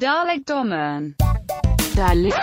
Dalek dommen. Dalek.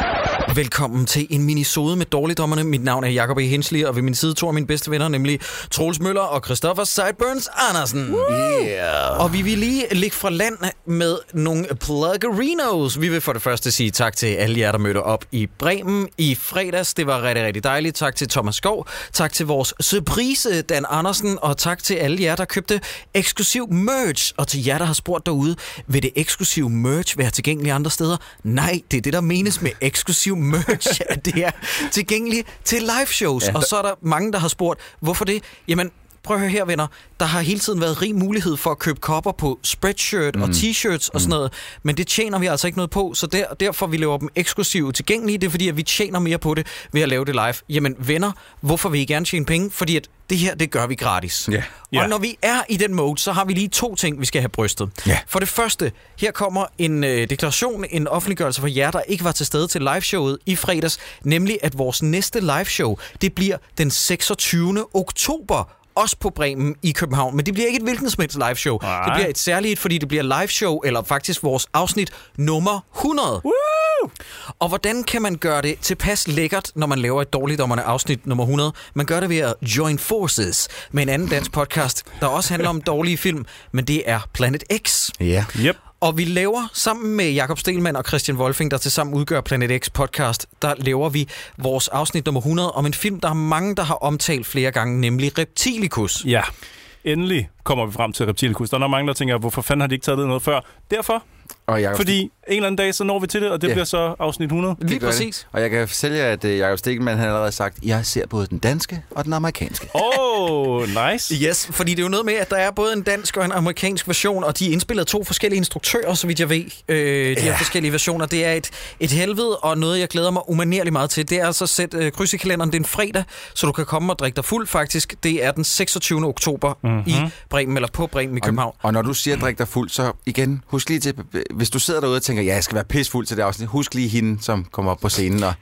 Velkommen til en minisode med dårligdommerne. Mit navn er Jacob E. Hensley, og ved min side to af mine bedste venner, nemlig Troels Møller og Christoffer Sideburns Andersen. Yeah. Og vi vil lige ligge fra land med nogle pluggerinos. Vi vil for det første sige tak til alle jer, der mødte op i Bremen i fredags. Det var rigtig, rigtig dejligt. Tak til Thomas Skov. Tak til vores surprise, Dan Andersen. Og tak til alle jer, der købte eksklusiv merch. Og til jer, der har spurgt derude, vil det eksklusive merch være tilgængeligt andre steder? Nej, det er det, der menes med eksklusiv merch, at det er tilgængeligt til live shows. Ja. Og så er der mange, der har spurgt, hvorfor det? Jamen, prøv at høre her, venner. Der har hele tiden været rig mulighed for at købe kopper på spreadshirt mm. og t-shirts og sådan noget, men det tjener vi altså ikke noget på, så der, derfor vi laver dem eksklusivt tilgængelige. Det er fordi, at vi tjener mere på det ved at lave det live. Jamen, venner, hvorfor vil I gerne tjene penge? Fordi at det her, det gør vi gratis. Ja. Og Ja. når vi er i den mode, så har vi lige to ting, vi skal have brystet. Ja. For det første, her kommer en øh, deklaration, en offentliggørelse for jer, der ikke var til stede til liveshowet i fredags, nemlig at vores næste liveshow, det bliver den 26. oktober også på Bremen i København. Men det bliver ikke et hvilken som helst liveshow. Nej. Det bliver et særligt, fordi det bliver liveshow, eller faktisk vores afsnit nummer 100. Woo! Og hvordan kan man gøre det tilpas lækkert, når man laver et dårligdommerne afsnit nummer 100? Man gør det ved at join forces med en anden dansk podcast, der også handler om dårlige film, men det er Planet X. Ja. Yep. Og vi laver sammen med Jakob Stelmann og Christian Wolfing, der til sammen udgør Planet X podcast, der laver vi vores afsnit nummer 100 om en film, der er mange, der har omtalt flere gange, nemlig Reptilicus. Ja. Endelig kommer vi frem til Reptilicus. Der er nok mange, der tænker, hvorfor fanden har de ikke taget det noget før? Derfor, og Jacob fordi en eller anden dag, så når vi til det, og det Ja. bliver så afsnit 100. Lige gør det. præcis. Og jeg kan fortælle jer, at uh, Jacob Stikkelmann han har allerede sagt, jeg ser både den danske og den amerikanske. Oh, nice. Yes, fordi det er jo noget med, at der er både en dansk og en amerikansk version, og de er indspillet to forskellige instruktører, så vidt jeg ved, øh, de her forskellige versioner. Det er et, et helvede, og noget, jeg glæder mig umanerligt meget til. Det er altså at sætte øh, kryds i kalenderen, det er en fredag, så du kan komme og drikke dig fuld faktisk. Det er den 26. oktober mm-hmm. i Bremen, eller på Bremen i København. Og når du siger, drik dig fuld, så igen, husk lige til, hvis du sidder derude og tænker, ja, jeg skal være pisfuld til det afsnit, husk lige hende, som kommer op på scenen og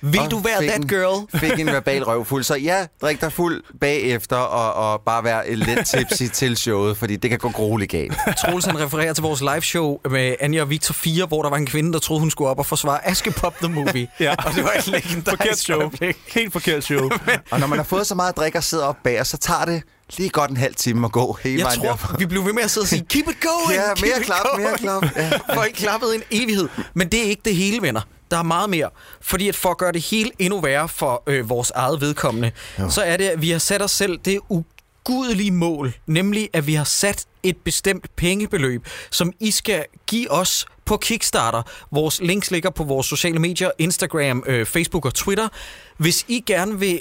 vil og du være that en- girl? fik en verbal røvfuld. Så ja, drik dig fuld bagefter og, og bare være lidt tipsy til showet, fordi det kan gå grueligt galt. Troels han refererer til vores live show med Anja og Victor 4, hvor der var en kvinde, der troede, hun skulle op og forsvare Askepop the Movie. Ja. Og det var et legendarisk Forkert show. øjeblik. Helt forkert show. Og når man har fået så meget drik og sidder op bag, så tager det lige godt en halv time at gå hele Jeg vejen tror, derfra. vi blev ved med at sidde og sige, keep it going, Ja, mere klap, mere klap. Ja. Folk klappede en evighed. Men det er ikke det hele, venner. Der er meget mere. Fordi at for at gøre det hele endnu værre for øh, vores eget vedkommende, jo. så er det, at vi har sat os selv det ugudelige mål, nemlig at vi har sat et bestemt pengebeløb, som I skal give os på Kickstarter. Vores links ligger på vores sociale medier, Instagram, øh, Facebook og Twitter. Hvis I gerne vil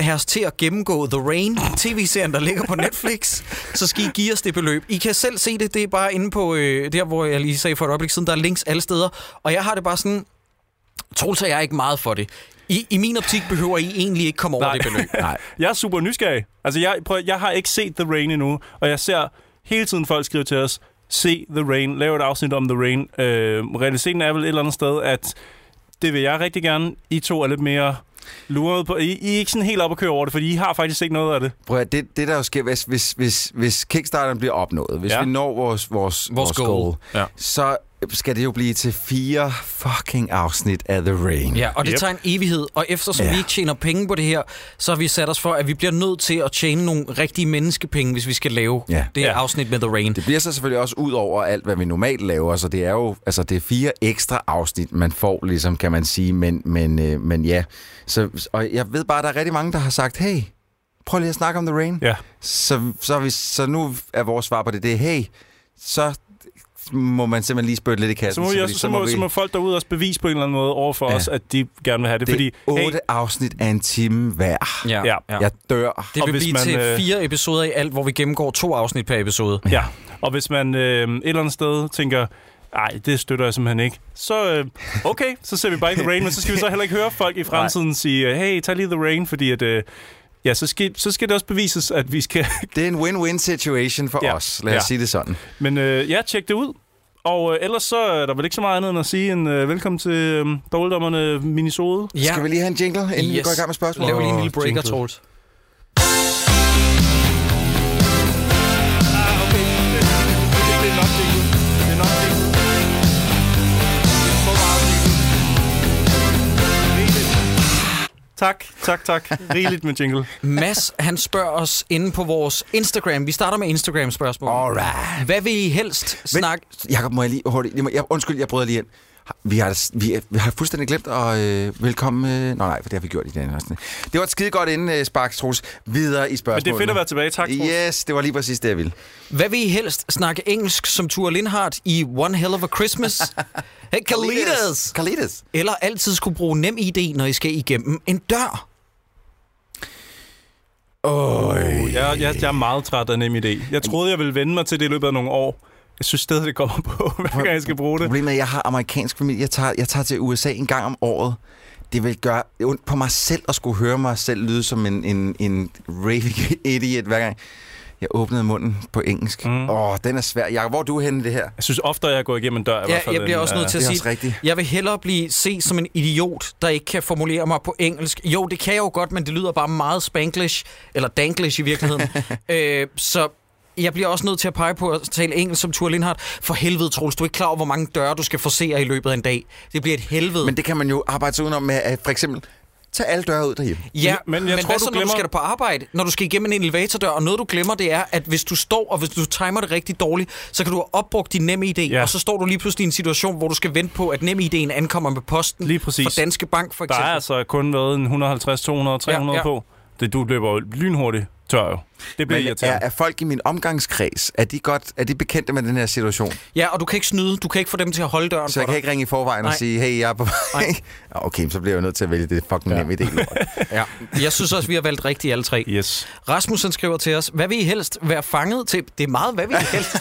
have os til at gennemgå The Rain, tv-serien, der ligger på Netflix, så skal I give os det beløb. I kan selv se det, det er bare inde på øh, der, hvor jeg lige sagde for et øjeblik siden, der er links alle steder. Og jeg har det bare sådan, Troels og jeg er ikke meget for det. I, I min optik behøver I egentlig ikke komme over Nej. det beløb. Nej. Jeg er super nysgerrig. Altså, jeg, prøv, jeg har ikke set The Rain endnu, og jeg ser hele tiden folk skrive til os, se The Rain, lav et afsnit om The Rain. Øh, realiteten er vel et eller andet sted, at det vil jeg rigtig gerne. I to er lidt mere luret på. I, I er ikke sådan helt op at køre over det, fordi I har faktisk ikke noget af det. Prøv at, det, det der jo sker, hvis, hvis, hvis, hvis Kickstarteren bliver opnået, hvis Ja. vi når vores, vores, Vores goal. Ja. så skal det jo blive til fire fucking afsnit af The Rain. Ja, og det Yep. tager en evighed. Og eftersom ja. Vi ikke tjener penge på det her, så har vi sat os for, at vi bliver nødt til at tjene nogle rigtige menneskepenge, hvis vi skal lave Ja. det her Ja. afsnit med The Rain. Det bliver så selvfølgelig også ud over alt, hvad vi normalt laver, så det er jo altså det er fire ekstra afsnit, man får, ligesom kan man sige, men, men, øh, men ja. Så, og jeg ved bare, at der er rigtig mange, der har sagt, hey, prøv lige at snakke om The Rain. Ja. Så, så, vi, så nu er vores svar på det, det er, hey, så må man simpelthen lige spytte lidt i kassen. Så må, vi også, så, må, så må folk derude også bevise på en eller anden måde over for Ja. os, at de gerne vil have det. det fordi, er otte afsnit af en time hver. Ja. Ja. Jeg dør. Det vil hvis blive man, til øh, fire episoder i alt, hvor vi gennemgår to afsnit per episode. Ja, og hvis man øh, et eller andet sted tænker, nej, det støtter jeg simpelthen ikke, så øh, okay, så ser vi bare ikke The Rain, men så skal vi så heller ikke høre folk i fremtiden sige, øh, hey, tag lige The Rain, fordi at, øh, ja, så skal, så skal det også bevises, at vi skal... Det er en win-win situation for Ja. os. Lad os Ja. sige det sådan. men øh, ja, tjek det ud. Og øh, ellers så er der vel ikke så meget andet end at sige en øh, velkommen til øh, Dårligdommerne Minisode. Ja. Skal vi lige have en jingle, inden yes. vi går i gang med spørgsmål? Lav lige en lille breaker. Troels. Tak, tak, tak. Rigeligt med jingle. Mads, han spørger os inde på vores Instagram. Vi starter med Instagram-spørgsmål. Alright. Hvad vil I helst snakke... Jakob, må jeg lige hurtigt... Jeg, må- jeg, undskyld, jeg bryder lige ind. Vi har, vi, vi har fuldstændig glemt at øh, velkommen... Øh, nå nej, for det har vi gjort i den afsnit. Det var et skide godt inden, øh, Sparks, Troels. Videre i Men spørgsmålene. det er fedt at være tilbage. Tak, Troels. Yes, det var lige præcis det, jeg ville. Hvad vil I helst snakke engelsk som Tua Lindhardt i One Hell of a Christmas? hey, Kalidas! Kalidas. Eller altid skulle bruge nem ID, når I skal igennem en dør? Øj. Jeg, jeg, jeg er meget træt af nem idé. Jeg troede, jeg ville vende mig til det i løbet af nogle år. Jeg synes stadig, det kommer på, hver gang jeg skal bruge det. Problemet er, at jeg har amerikansk familie. Jeg tager, jeg tager til USA en gang om året. Det vil gøre ondt på mig selv at skulle høre mig selv lyde som en, en, en raving idiot hver gang. Jeg åbnede munden på engelsk. Åh, Mm. oh, den er svær. Jakob, hvor er du henne i det her? Jeg synes ofte, at jeg går igennem en dør. I Ja, hvert fald, jeg bliver end, også nødt øh, til at sige, rigtigt. jeg vil hellere blive set som en idiot, der ikke kan formulere mig på engelsk. Jo, det kan jeg jo godt, men det lyder bare meget spanglish, eller danglish i virkeligheden. øh, så jeg bliver også nødt til at pege på at tale engelsk som Tua Lindhardt. For helvede, Troels, du er ikke klar over, hvor mange døre, du skal forsere i løbet af en dag. Det bliver et helvede. Men det kan man jo arbejde sig udenom med, at for eksempel tage alle døre ud derhjemme. Ja, Men jeg men tror, hvad du så, når glemmer- du skal der på arbejde? Når du skal igennem en elevatordør, og noget du glemmer, det er, at hvis du står, og hvis du timer det rigtig dårligt, så kan du have opbrugt din nem ID, Ja. og så står du lige pludselig i en situation, hvor du skal vente på, at nem ID'en ankommer med posten Lige præcis. fra Danske Bank, for Der eksempel. er altså kun været en 150, 200, 300 Ja, ja. på. Det, du løber lynhurtigt tør jo. Det bliver Men er, irriterende. er folk i min omgangskreds, er de, godt, er de bekendte med den her situation? Ja, og du kan ikke snyde. Du kan ikke få dem til at holde døren Så jeg for kan dig. ikke ringe i forvejen og Nej. sige, hey, jeg er på vej. Nej. Ja, Okay, så bliver jeg nødt til at vælge det fucking Ja. nemme idé. Ja. Jeg synes også, vi har valgt rigtigt alle tre. Yes. Rasmus han skriver til os, hvad vil I helst være fanget til? Det er meget, hvad vil I helst?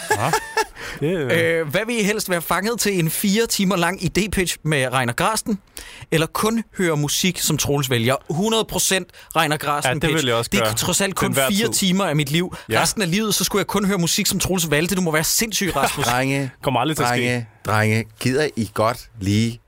Det, øh, øh, hvad vil I helst være fanget til en fire timer lang idé-pitch med Reiner Grasten? Eller kun høre musik, som Troels vælger? 100% Reiner Grasten Ja, det pitch. vil jeg også Det er gøre. trods alt Til kun fire tid. timer af mit liv. Ja. Resten af livet, så skulle jeg kun høre musik, som Troels valgte. Du må være sindssyg, Rasmus. Drenge, kommer aldrig til at ske. drenge, drenge, gider I godt lige...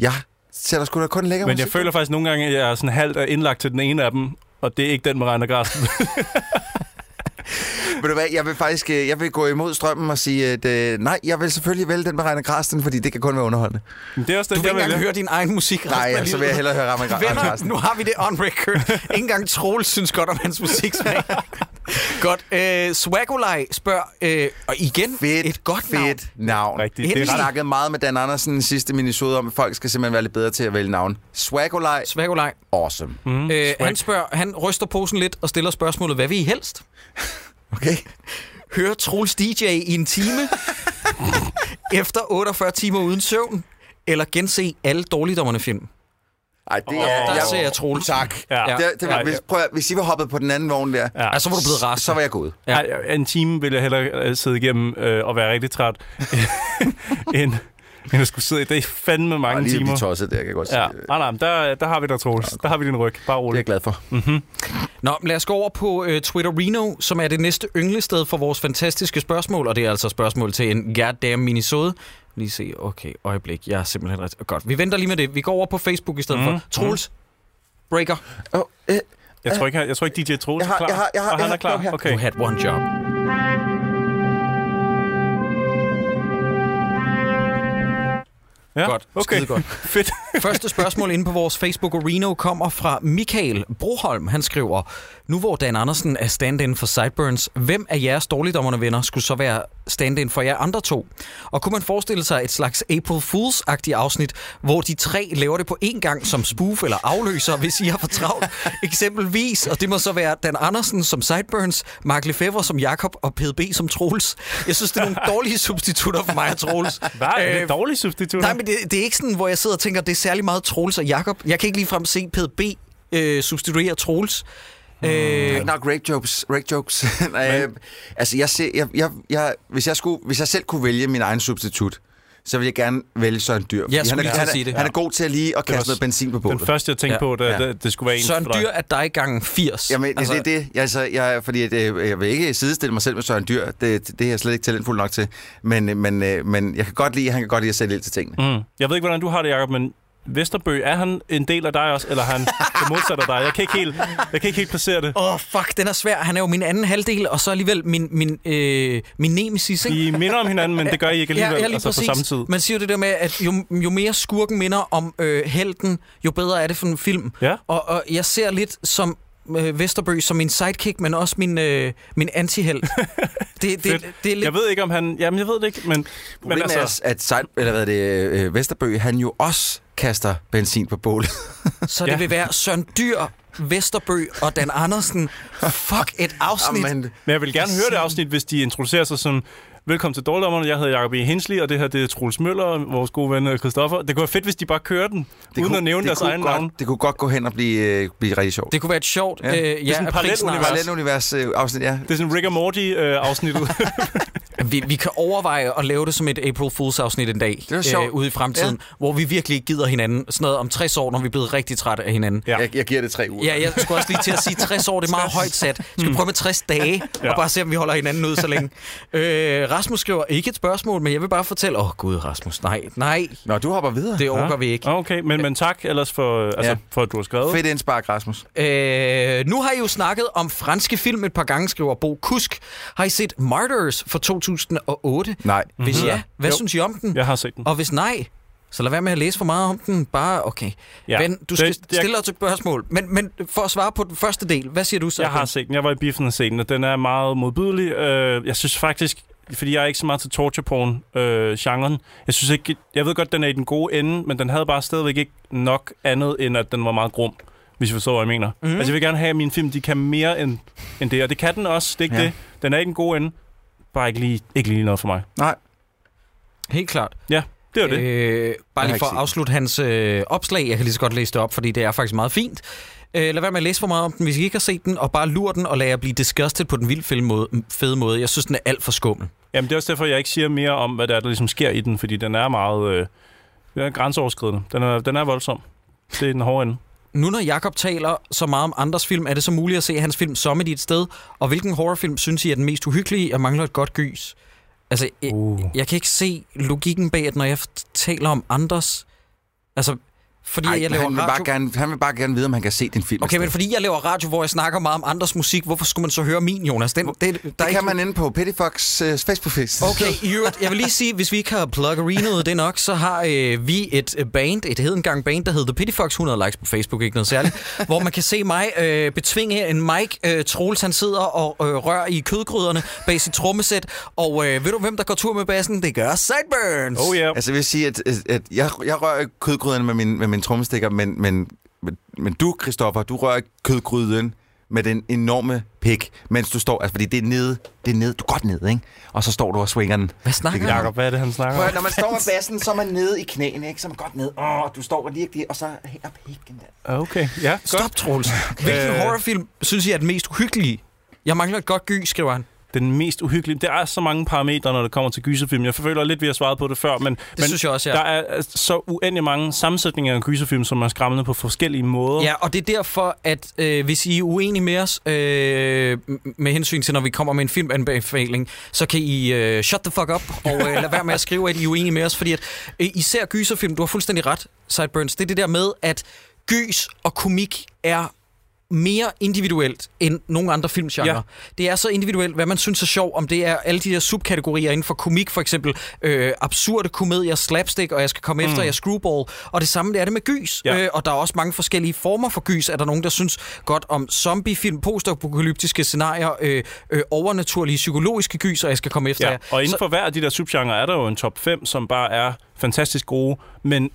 Jeg sætter sgu da kun lækker Men musik. jeg føler faktisk nogle gange, at jeg er sådan halvt indlagt til den ene af dem, og det er ikke den med Reiner Grasten. Ved du hvad, jeg vil faktisk øh, jeg vil gå imod strømmen og sige, at øh, nej, jeg vil selvfølgelig vælge den med Reiner Grasten, fordi det kan kun være underholdende. Men det er også Du den, vil ikke engang høre din egen musik Nej, af så livet. vil jeg hellere høre Reiner Venner, Grasten. nu har vi det on record. Ikke engang Troels synes godt om hans musiksmag. godt. Øh, Swagolaj spørger, øh, og igen Fedt, et godt navn. fedt navn. Rigtigt. Det er snakket meget med Dan Andersen i sidste minisode om, at folk skal simpelthen være lidt bedre til at vælge navn. Swagolaj, Swagolaj. awesome. Mm, Øh, swag. han spørger, han ryster posen lidt og stiller spørgsmålet, hvad vil I helst? Okay? Høre Troels DJ i en time? efter 48 timer uden søvn? Eller gense alle dårligdommerne film? Ej, det er... der ser jeg Troels. Tak. Ja. Det, det, Ja. hvis, prøv, at- hvis I var hoppet på den anden vogn der, Ja. Altså, hvor du blevet rasende. så var jeg gået. Ja. Ja. En time vil jeg hellere øh, sidde igennem øh, og være rigtig træt, end, end at skulle sidde i. Det er fandme mange lige at timer. blive tosset der, kan jeg godt sige. Ja, nej, nej, men der, der har vi dig, Troels. Der har vi din ryg. Bare Det er jeg glad for. Nå, lad os gå over på øh, Twitter Reno, som er det næste ynglested for vores fantastiske spørgsmål, og det er altså spørgsmål til en goddamn minisode. Lige se, okay, øjeblik, jeg er simpelthen ret... Godt, vi venter lige med det. Vi går over på Facebook i stedet Mhm, for. Troels, breaker, Oh, øh, Jeg tror ikke, jeg tror ikke DJ Troels Jeg har- er klar. jeg har- jeg har- Og han jeg er har- klar. her. Okay. you had one job. Ja, Godt, okay. skide godt. Fedt. Første spørgsmål inde på vores Facebook Areno kommer fra Michael Broholm. Han skriver, nu hvor Dan Andersen er stand-in for Sideburns, hvem af jeres dårligdommerne venner skulle så være stand-in for jer andre to? Og kunne man forestille sig et slags April Fools-agtigt afsnit, hvor de tre laver det på én gang som spoof eller afløser, hvis I har for travlt? Eksempelvis, og det må så være Dan Andersen som Sideburns, Mark Lefebvre som Jakob og PDB som Troels. Jeg synes, det er nogle dårlige substitutter for mig og Troels. Hvad? Er det Øh, dårlig substitut? Nej, men det, det er ikke sådan, hvor jeg sidder og tænker, det er særlig meget Troels og Jakob. Jeg kan ikke ligefrem se PDB øh, substituere Troels. Øh, Øh, nok rape jokes. Rape jokes. øh, altså, jeg ser, jeg, jeg, jeg, hvis, jeg skulle, hvis jeg selv kunne vælge min egen substitut, så vil jeg gerne vælge Søren Dyr. skulle han, er, han, er, sige det. han er god til at lige at Det kaste noget benzin på bålet. Den første, jeg tænkte Ja. på, det, Ja. det, det skulle være en Søren for dig. Dyr er dig gange 80. Jamen, altså, det er det. Jeg, altså, jeg, fordi at, øh, jeg vil ikke sidestille mig selv med Søren Dyr. Det, det er jeg slet ikke talentfuld nok til. Men, øh, men, øh, men jeg kan godt lide, han kan godt lide at sætte ild til tingene. Mm. Jeg ved ikke, hvordan du har det, Jacob, men Vesterbø, er han en del af dig også, eller er han det modsatte af dig? Jeg kan ikke helt, jeg kan ikke helt placere det. Åh, oh, fuck, den er svær. Han er jo min anden halvdel, og så alligevel min, min, øh, min nemesis, ikke? I minder om hinanden, men det gør I ikke alligevel, ja, ja, altså præcis. på samme tid. Man siger det der med, at jo, jo mere skurken minder om øh, helten, jo bedre er det for en film. Ja. Og, og jeg ser lidt som øh, Vesterbø som min sidekick, men også min, øh, min antiheld. det, det, det, det er lidt... Jeg ved ikke, om han... Jamen, jeg ved det ikke, men... Problemet men altså... er, at side, eller hvad det, øh, Vesterbø, han jo også kaster benzin på bålet. så det ja. vil være Søren Dyr, Vesterbø og Dan Andersen. Fuck, et afsnit. Jamen, men jeg vil gerne høre det afsnit, hvis de introducerer sig som Velkommen til Dårligdommerne. Jeg hedder Jacob E. Hensley, og det her det er Troels Møller og vores gode ven Christoffer. Det kunne være fedt, hvis de bare kører den, det uden kunne, at nævne deres egen navn. Det kunne godt gå hen og blive, øh, blive rigtig sjovt. Det kunne være et sjovt ja. øh, ja, det er sådan et parallelt univers øh, afsnit, ja. Det er sådan Rick and Morty øh, afsnittet. vi, vi kan overveje at lave det som et April Fools afsnit en dag det øh, ude i fremtiden, ja. hvor vi virkelig gider hinanden. Sådan noget om 60 år, når vi er blevet rigtig trætte af hinanden. Ja. Jeg, jeg giver det tre uger. Ja, jeg skulle også lige til at sige 60 år, det er meget højt sat. Vi skal prøve med 60 dage, ja. og bare se, om vi holder hinanden ud så længe. Øh, Rasmus skriver, ikke et spørgsmål, men jeg vil bare fortælle... Åh oh, gud, Rasmus, nej, nej. Nå, du hopper videre. Det overgår ja. vi ikke. Okay, men, men tak ellers for, altså, ja. for, at du har skrevet. Fedt indspark, Rasmus. Øh, nu har I jo snakket om franske film et par gange, skriver Bo Kusk. Har I set Martyrs fra 2008? Nej. Hvis mm-hmm. ja, hvad jo. synes I om den? Jeg har set den. Og hvis nej, så lad være med at læse for meget om den. Bare, okay. Ja. Ben, du skal det, stille dig til spørgsmål. Men, men for at svare på den første del, hvad siger du så? Jeg har set den. Jeg var i biffen og set den, og den er meget modbydelig. Uh, jeg synes faktisk, fordi jeg er ikke så meget til torture porn øh, genren. Jeg synes ikke, jeg ved godt, den er i den gode ende, men den havde bare stadigvæk ikke nok andet, end at den var meget grum, hvis I forstår, hvad jeg mener. Mm. Altså, jeg vil gerne have, at min film, de kan mere end, end det, og det kan den også, det er ikke ja. det. Den er i den gode ende, bare ikke lige, ikke lige noget for mig. Nej. Helt klart. Ja, det var det. Øh, bare lige for at afslutte hans øh, opslag, jeg kan lige så godt læse det op, fordi det er faktisk meget fint. Øh, lad være med at læse for meget om den, hvis I ikke har set den, og bare lur den og lad jer blive disgusted på den vildt fede måde. Jeg synes, den er alt for skummel. Jamen, det er også derfor, jeg ikke siger mere om, hvad der er, der ligesom sker i den, fordi den er meget øh, den er grænseoverskridende. Den er, den er voldsom. Det er den hårde ende. Nu når Jakob taler så meget om andres film, er det så muligt at se hans film som i et sted? Og hvilken horrorfilm synes I er den mest uhyggelige? Jeg mangler et godt gys. Altså, uh. jeg, jeg kan ikke se logikken bag, at når jeg taler om andres... Altså, fordi Ej, jeg laver han, vil radio... bare gerne, han vil bare gerne vide, om han kan se din film. Okay, men fordi jeg laver radio, hvor jeg snakker meget om andres musik, hvorfor skulle man så høre min, Jonas? Den, det, der det kan ikke... man inde på Pettyfox uh, Facebook-page. Okay, jeg vil lige sige, hvis vi ikke har pluggerinet det nok, så har øh, vi et øh, band, et hedengang band, der hedder The Pettyfox, 100 likes på Facebook, ikke noget særligt, hvor man kan se mig øh, betvinge en mic. Øh, Troels, han sidder og øh, rører i kødgryderne bag sit trommesæt, og øh, ved du, hvem der går tur med bassen? Det gør Sideburns! Oh yeah. Altså, jeg vil sige, at, at jeg, jeg rører kødgryderne med min, med min trommestikker, men, men, men, men du, Christoffer, du rører kødgryden med den enorme pik, mens du står, altså fordi det er nede, det er nede, du er godt nede, ikke? Og så står du og swinger den. Hvad snakker du Jacob, hvad er det, han snakker om? Når man står med bassen, så er man nede i knæene, ikke? Så er man godt nede. Åh, du står lige, og så hænger pikken der. Okay, ja, godt. Stop, Troels. Hvilken øh... horrorfilm synes I er den mest uhyggelige? Jeg mangler et godt gy, skriver han den mest uhyggelige. Der er så mange parametre, når det kommer til gyserfilm. Jeg føler lidt, vi har svaret på det før, men, det men synes jeg også, ja. der er så uendelig mange sammensætninger af gyserfilm, som er skræmmende på forskellige måder. Ja, og det er derfor, at øh, hvis I er uenige med os, øh, med hensyn til, når vi kommer med en filmanbefaling, så kan I øh, shut the fuck up og øh, lade være med at skrive, at I er uenige med os, fordi at øh, især gyserfilm, du har fuldstændig ret, Sideburns, det er det der med, at gys og komik er mere individuelt end nogle andre filmgenre. Ja. Det er så individuelt, hvad man synes er sjov, om det er alle de der subkategorier inden for komik, for eksempel øh, absurde komedier, slapstick, og jeg skal komme mm. efter jer screwball. Og det samme det er det med gys. Ja. Øh, og der er også mange forskellige former for gys. Er der nogen, der synes godt om zombiefilm, postapokalyptiske scenarier, øh, øh, overnaturlige psykologiske gys, og jeg skal komme efter ja. jer. Og inden for hver af de der subgenre er der jo en top 5, som bare er fantastisk gode, men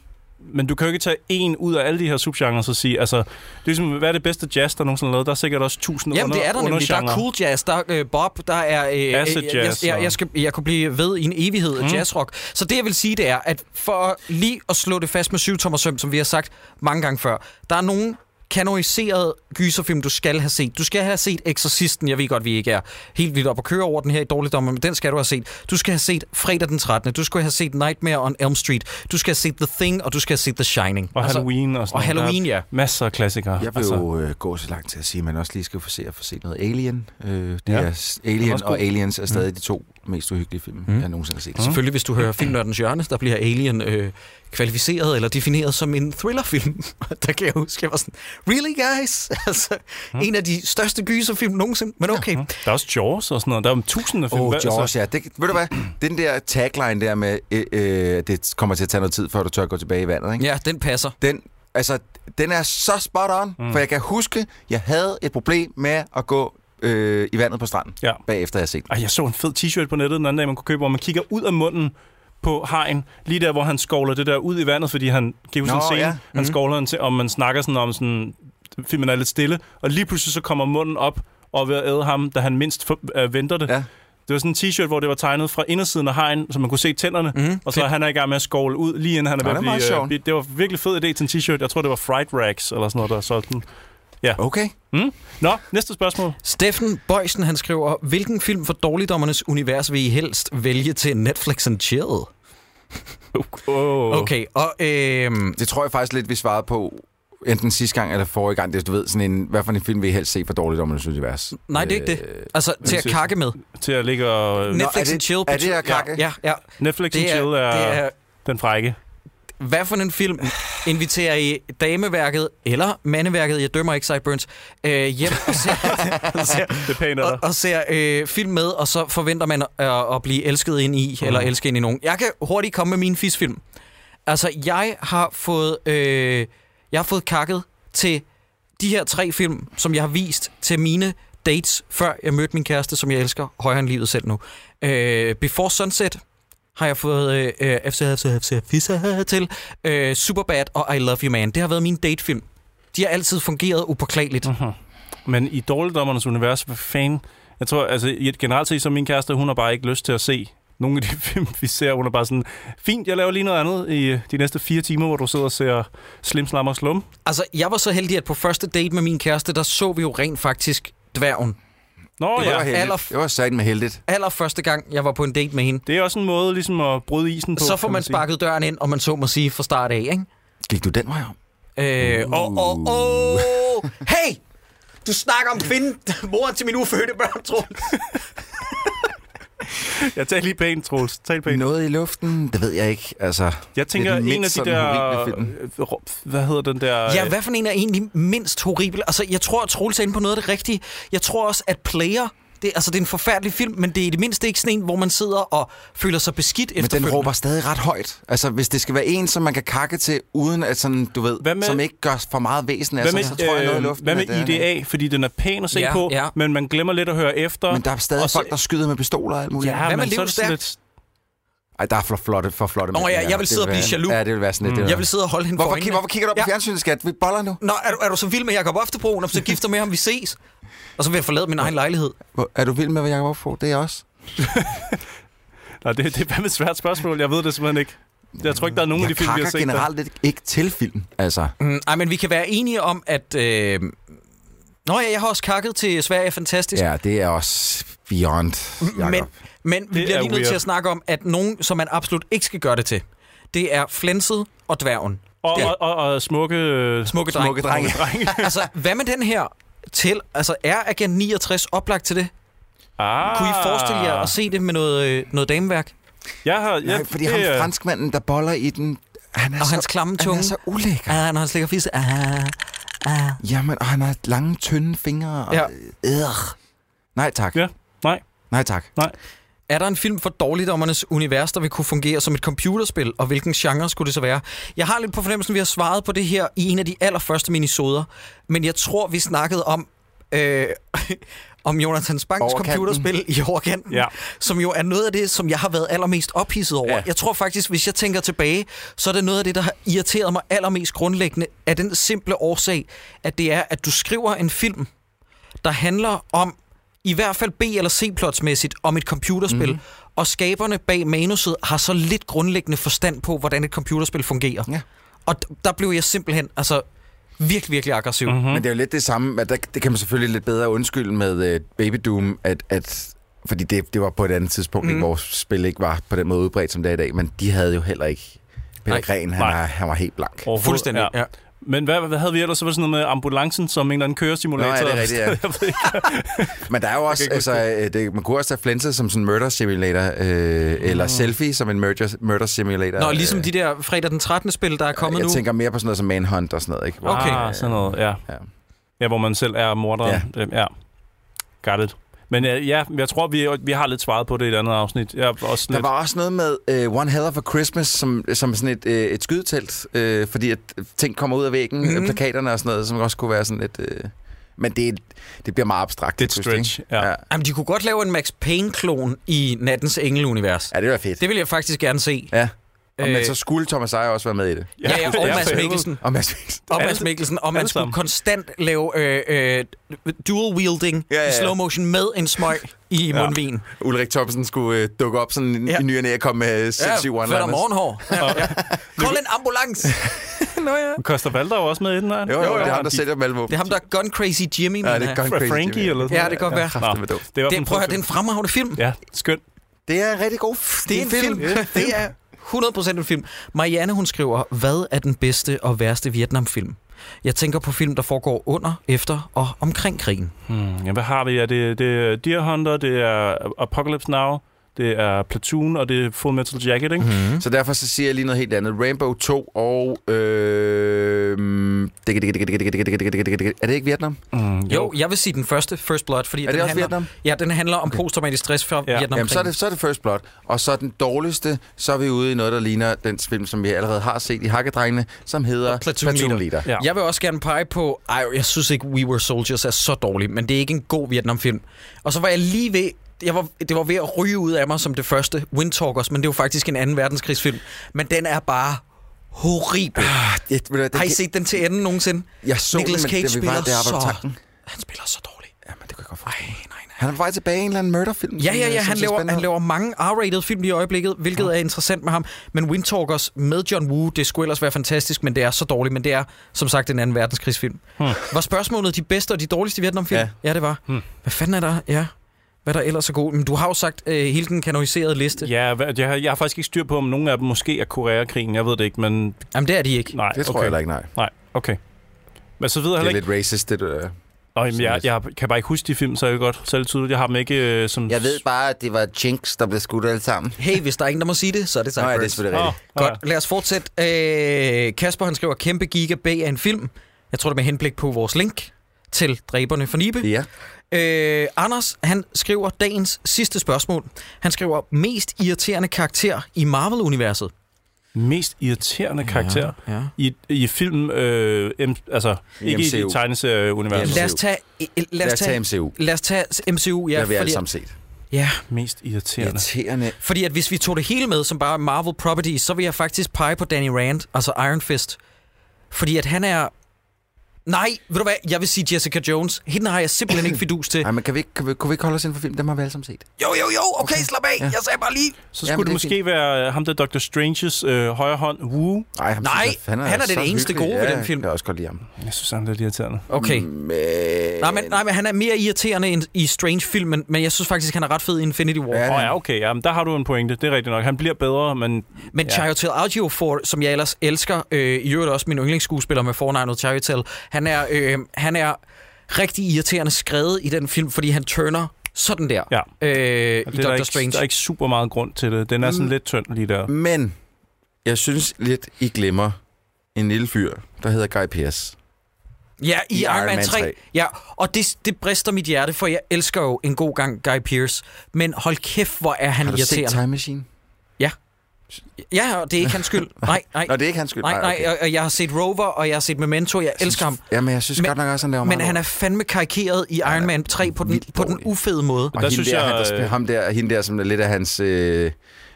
men du kan jo ikke tage en ud af alle de her subgenres og sige, altså, det er ligesom, hvad er det bedste jazz, der nogensinde er lavet? Der er sikkert også tusind Jamen, under, det er der nemlig. Der er cool jazz, der er uh, Bob, der er... Uh, Acid jazz. Jeg, jeg, jeg, skal, jeg kunne blive ved i en evighed af mm. jazzrock. Så det, jeg vil sige, det er, at for lige at slå det fast med syv tommer søm, som vi har sagt mange gange før, der er nogen kanoriseret gyserfilm, du skal have set. Du skal have set Exorcisten. Jeg ved godt, vi ikke er helt vildt op at køre over den her i dårligdommer, men den skal du have set. Du skal have set Fredag den 13. Du skal have set Nightmare on Elm Street. Du skal have set The Thing, og du skal have set The Shining. Og altså, Halloween og sådan Og Halloween, ja. Masser af klassikere. Jeg vil altså. jo øh, gå så langt til at sige, at man også lige skal få se, at få set noget Alien. Øh, det ja. er Alien og Aliens er stadig mm. de to mest uhyggelige film, mm. jeg nogensinde har set. Mm. Selvfølgelig, hvis du hører Filmnørdens Hjørne, der bliver Alien øh, kvalificeret eller defineret som en thrillerfilm. der kan jeg huske, jeg var sådan, really guys? altså, Hmm. en af de største gyserfilm nogensinde, men okay. Der er også Jaws og sådan noget. Der er jo tusind af film. Åh, oh, Jaws, ja. Det, ved du hvad? Den der tagline der med, øh, øh, det kommer til at tage noget tid, før du tør gå tilbage i vandet, ikke? Ja, den passer. Den, altså, den er så spot on, mm. for jeg kan huske, jeg havde et problem med at gå øh, i vandet på stranden, Ja. bagefter jeg har set den. Jeg så en fed t-shirt på nettet den anden dag, man kunne købe, hvor man kigger ud af munden på hajen, lige der, hvor han skovler det der ud i vandet, fordi han huske Nå, en scene, ja. ja. han skovler den til, og man snakker sådan om sådan, filmen er lidt stille, og lige pludselig så kommer munden op og ved at æde ham, da han mindst for, øh, venter det. Ja. Det var sådan en t-shirt, hvor det var tegnet fra indersiden af hajen, så man kunne se tænderne, Mhm, og så er han er i gang med at skovle ud, lige inden han er Nå, ved at det meget blive... Øh, det var virkelig fed idé til en t-shirt. Jeg tror, det var Fright Rags, eller sådan noget, der solgte den. Okay. Nå, næste spørgsmål. Steffen Bøjsen, han skriver, hvilken film for dårligdommernes univers vil I helst vælge til Netflix and chill? Oh. Okay, og øhm, Det tror jeg faktisk lidt, vi svarede på enten sidste gang eller forrige gang. Det er, du ved, sådan en, hvad for en film vil I helst se for dårligt om univers? nej, det er ikke det. Øh, Altså, til at kakke med. Til at ligge og... Netflix er and det- chill. er det at kakke? Ja, ja. Netflix and Det er, Chill er, det er, den frække. Hvad for en film inviterer I dameværket eller mandeværket, jeg dømmer ikke Sideburns, øh, hjem og ser, ser, Det er af og, og ser øh, film med, og så forventer man at, at blive elsket ind i, mm. eller elsket ind i nogen. Jeg kan hurtigt komme med min fisfilm. Altså, jeg har fået, øh, jeg har fået kakket til de her tre film, som jeg har vist til mine dates, før jeg mødte min kæreste, som jeg elsker højere end livet selv nu. Øh, Before Sunset har jeg fået øh, FC, FC, FC, Fissa til, øh, Superbad og I Love You Man. Det har været min datefilm. De har altid fungeret upåklageligt. Mhm. Men i Dårligdommernes univers, hvad fanden... Jeg tror, altså generelt set, som min kæreste, hun har bare ikke lyst til at se nogle af de film, vi ser. Hun er bare sådan, fint, jeg laver lige noget andet i øh, de næste fire timer, hvor du sidder og ser Slim Slam og Slum. Altså, jeg var så heldig, at på første date med min kæreste, der så vi jo rent faktisk dværgen. Nå det var ja, heldigt. aller- Det var sat med heldigt. Allerførste gang, jeg var på en date med hende. det er også en måde ligesom at bryde isen på. Så får man sige. sparket døren ind, og man så må sige fra start af, ikke? Gik du den vej om? Øh, åh, åh, åh. Hey! Du snakker om kvinden, moren til min ufødte børn, tror Jeg tager lige pænt, Troels. Tal pænt. Noget i luften? Det ved jeg ikke. Altså, Jeg tænker, er en af de der... øh, Hvad hedder den der... Ja, øh, hvad for en er egentlig mindst horribel? Altså, jeg tror, at Troels er inde på noget af det rigtige. Jeg tror også, at Player... Det, altså, det er en forfærdelig film, men det er i det mindste ikke sådan en, hvor man sidder og føler sig beskidt men den råber stadig ret højt. Altså, hvis det skal være en, som man kan kakke til, uden at sådan, du ved, Hvad med- som ikke gør for meget væsen af Hvad sig, med, så tror jeg noget i øh, luften. hvad med er- IDA? Fordi den er pæn at se Ja, på, ja. men man glemmer lidt at høre efter. Men der er stadig Og så- folk, der skyder med pistoler og alt muligt. Ja, Hvad med men så er det sådan livstærkt? lidt... Ej, der er for flotte, for flotte Nå ja, jeg vil sidde og blive være- jaloux. Ja, det vil være sådan lidt. Mm. Jeg vil sidde og holde hende Hvorfor, for øjnene. hvorfor kigger du op Ja. på fjernsynet, skat? Vi boller nu. Nå, er du, er du så vild med Jacob Oftebroen, og så gifter med ham, vi ses? Og så vil jeg forlade min egen lejlighed. Er du vild med, hvad jeg var på? Det er jeg også. Nej, det, det er fandme et svært spørgsmål. Jeg ved det simpelthen ikke. Jeg tror ikke, der er nogen af de jeg film, vi har set. generelt lidt ikke til film. Altså, Mm, ej, men vi kan være enige om, at... Øh... Nå ja, jeg har også kakket til Sverige er fantastisk. ja, det er også beyond, Jacob. Men, men vi bliver er lige nødt til weird. at snakke om, at nogen, som man absolut ikke skal gøre det til, det er Flenset og Dværgen. Og, Ja. og, og, og smukke... Smukke dreng. Smukke drenge. drenge. altså, hvad med den her til? Altså, er Agent 69 oplagt til det? ah. Kunne I forestille jer at se det med noget, øh, noget dameværk? Jeg har... Jeg, Nej, fordi det, ham franskmanden, der boller i den, han er, Og så, hans klamme han tunge? er så ulækker. Ah, når han slikker fisse. Ah, ah. Jamen, og han har lange, tynde fingre. Og, Ja. ja. Nej tak. Ja, nej. Nej tak. Er der en film for dårligdommernes univers, der vil kunne fungere som et computerspil, og hvilken genre skulle det så være? Jeg har lidt på fornemmelsen, at vi har svaret på det her i en af de allerførste minisoder, men jeg tror, vi snakkede om, øh, om Jonathan Spangs computerspil i overkanten, Ja. som jo er noget af det, som jeg har været allermest ophidset over. Ja. Jeg tror faktisk, hvis jeg tænker tilbage, så er det noget af det, der har irriteret mig allermest grundlæggende, af den simple årsag, at det er, at du skriver en film, der handler om, i hvert fald B- eller C-plotsmæssigt, om et computerspil, Mhm. mm-hmm. og skaberne bag manuset har så lidt grundlæggende forstand på, hvordan et computerspil fungerer. Ja. Og d- der blev jeg simpelthen altså, virkelig, virkelig aggressiv. Mhm. Mm-hmm. Men det er jo lidt det samme, at der, det kan man selvfølgelig lidt bedre undskylde med uh, Baby Doom, at, at fordi det, det var på et andet tidspunkt, Mhm. mm. hvor spil ikke var på den måde udbredt, som det er i dag, men de havde jo heller ikke... Peter Nej. Gren, han, Nej. er, han var helt blank. Fuldstændig. Ja. Men hvad, hvad havde vi ellers? Så var det sådan noget med ambulancen som en eller anden køresimulator. Nå, ja, det er rigtigt, ja. Jeg. Men der er jo også, altså, øh, det, man kunne også tage Flense som sådan en murder simulator, øh, eller Selfie som en murder, murder simulator. Nå, ligesom øh, de der fredag den 13. spil, der er kommet Jeg nu. tænker mere på sådan noget som Manhunt og sådan noget, ikke? Hvor- Okay. Ah, sådan noget, ja. Ja. Ja, hvor man selv er morderen. Ja. ja. Got it. Men øh, ja, jeg tror, vi, vi har lidt svaret på det i et andet afsnit. Jeg er også Der lidt... var også noget med uh, One Hell of a Christmas, som, som sådan et, uh, et skydetelt, uh, fordi at ting kommer ud af væggen, mm. plakaterne og sådan noget, som også kunne være sådan lidt... Uh, men det, det bliver meget abstrakt. Det er et stretch, ikke? ja. ja. Jamen, de kunne godt lave en Max Payne-klon i Nattens Engel-univers. Ja, det var fedt. Det vil jeg faktisk gerne se. Ja. Og, Øh, men så skulle Thomas Ejer også være med i det. Ja, ja, og ja, Mads. Mikkelsen. Og Mads Mikkelsen. Og Mads Mikkelsen. Og man skulle konstant lave øh, øh, dual wielding Ja, ja, i ja. slow motion med en smøg i Ja. mundvin. Ulrik Thomsen skulle uh, dukke op sådan Ja. ja. i ny og næ og komme med sindssyge Ja, one fedt om morgenhår. Ja, ja. Kald en ambulance. Nå ja. Koster Valder jo også med i den her. Jo, jo, det er ham, der sælger malvåben. Det er ham, der er gun crazy Jimmy. Ja, det er. Gun Crazy Frankie Jimmy. eller sådan Ja, det kan godt være. Dumt. Det, var Det, en prøv at høre, det er en fremragende film. Ja, skønt. Det er en rigtig god Det er en film. Det er 100% en film. Marianne, hun skriver, hvad er den bedste og værste Vietnamfilm? Jeg tænker på film, der foregår under, efter og omkring krigen. Hmm, ja, hvad har vi? Ja, det, det er Deer Hunter, det er Apocalypse Now, det er Platoon, og det er Full Metal Jacket, ikke? Mm. Så derfor så siger jeg lige noget helt andet. Rainbow 2 og... Øh, er det ikke Vietnam? Mm, Jo, jeg vil sige den første, First Blood, fordi Er den det også handler, Vietnam? Ja, den handler om okay. posttraumatisk stress fra Ja. ja. Vietnam. Jamen, så er, det, så er det First Blood. Og så den dårligste, så er vi ude i noget, der ligner den film, som vi allerede har set i Hakkedrengene, som hedder Platoon Leader. Leader. Ja. Jeg vil også gerne pege på... Ej, jeg synes ikke, We Were Soldiers er så dårlig, men det er ikke en god Vietnam-film. Og så var jeg lige ved... Jeg var, det var ved at ryge ud af mig som det første, Windtalkers, men det jo faktisk en anden verdenskrigsfilm. Men den er bare horribel. Ved du, hvad, det, Har I set den til enden nogensinde? Jeg så Nicolas Cage men det, spiller var, det var så... Han spiller så dårligt. Ja, men det kan jeg godt Ej, forstå. nej, nej. Han er på vej tilbage i en eller anden murderfilm. Ja, ja, øh, ja. som Han laver, han laver mange R-rated film i øjeblikket, hvilket er interessant med ham. Men Windtalkers med John Woo, det skulle ellers være fantastisk, men det er så dårligt. Men det er, som sagt, en anden verdenskrigsfilm. Hmm. Var spørgsmålet de bedste og de dårligste Vietnamfilm? Ja. ja det var. Hmm. Hvad fanden er der? Ja. Hvad er der ellers er god? Men du har jo sagt øh, hele den kanoniserede liste. Ja, jeg har, jeg har faktisk ikke styr på, om nogle af dem måske er Koreakrigen. Jeg ved det ikke, men Jamen, det er de ikke. nej. Det tror okay. jeg heller ikke, nej. Nej, okay. Men så ved jeg Det heller er ikke... lidt racist, det der. Nå, jamen, jeg, jeg kan bare ikke huske de film, så er det godt. Så er det tydeligt. Jeg har dem ikke øh, som... bare, at det var Jinx, der blev skudt alle sammen. Hey, hvis der er ingen, der må sige det, så er det Nå, ja, det er selvfølgelig rigtigt. Godt, lad os fortsætte. Øh, Kasper, han skriver, kæmpe giga B af en film. Jeg tror, det er med henblik på vores link til Dræberne for Nibe. Ja. Øh, Anders, han skriver dagens sidste spørgsmål. Han skriver, mest irriterende karakter i Marvel-universet. Mest irriterende karakter Ja, ja. i, i film... Øh, em, altså, I ikke i MCU. tegneserieuniverset. Lad os tage, lad Lad os tage, tage MCU. lad os tage MCU. Ja, det har vi alle sammen set. ja, Mest irriterende. Irriterende. fordi at hvis vi tog det hele med, som bare Marvel Properties, så vil jeg faktisk pege på Danny Rand, altså Iron Fist. Fordi at han er... Nej, ved du hvad? Jeg vil sige Jessica Jones. Hende har jeg simpelthen ikke fidus til. Nej, men kan vi, ikke, kan vi, kunne vi ikke holde os inden for film? Dem har vi alle sammen set. Jo, jo, jo. Okay, slap af. Ja. Jeg sagde bare lige... Så Jamen, skulle det, det er måske være øh, ham der Dr. Stranges øh, højre hånd, Woo. Nej, ham, Nej, synes han er det så eneste hyggelig. gode ved ja, den film. Jeg kan også godt lide ham. Jeg synes, han er lidt irriterende. Okay. Men... Nej, men, nej, men han er mere irriterende end i Strange-filmen, men jeg synes faktisk, han er ret fed i Infinity War. Ja, oh, ja, okay. Jamen, der har du en pointe. Det er rigtigt nok. Han bliver bedre, men... Men Ja. Chiwetel Ejiofor, som jeg ellers elsker, øh, i øvrigt også min yndlingsskuespiller med fornavnet Chiwetel, han er, øh, han er rigtig irriterende skrevet i den film, fordi han turner sådan der Ja. øh, i det er der, Doctor ikke, Strange. der er ikke super meget grund til det. Den er sådan Mm. lidt tynd lige der. Men jeg synes lidt, I glemmer en lille fyr, der hedder Guy Pearce. Ja, i, I Iron Man 3. 3. Ja, og det, det brister mit hjerte, for jeg elsker jo en god gang Guy Pearce. Men hold kæft, hvor er han Har du set irriterende. Time Machine? Ja, og det er ikke hans skyld. Nej, nej. Nå, det er ikke hans skyld. Nej, nej, okay. og- og jeg har set Rover, og jeg har set Memento. Jeg elsker ham. Ja, men jeg synes Men- godt nok også, han laver Men han er fandme karikeret i Iron Man 3 på den, på den ufede måde. Og Der hende synes der, jeg, han, der spiller, øh, ham der, hende der, som er lidt af hans... Øh,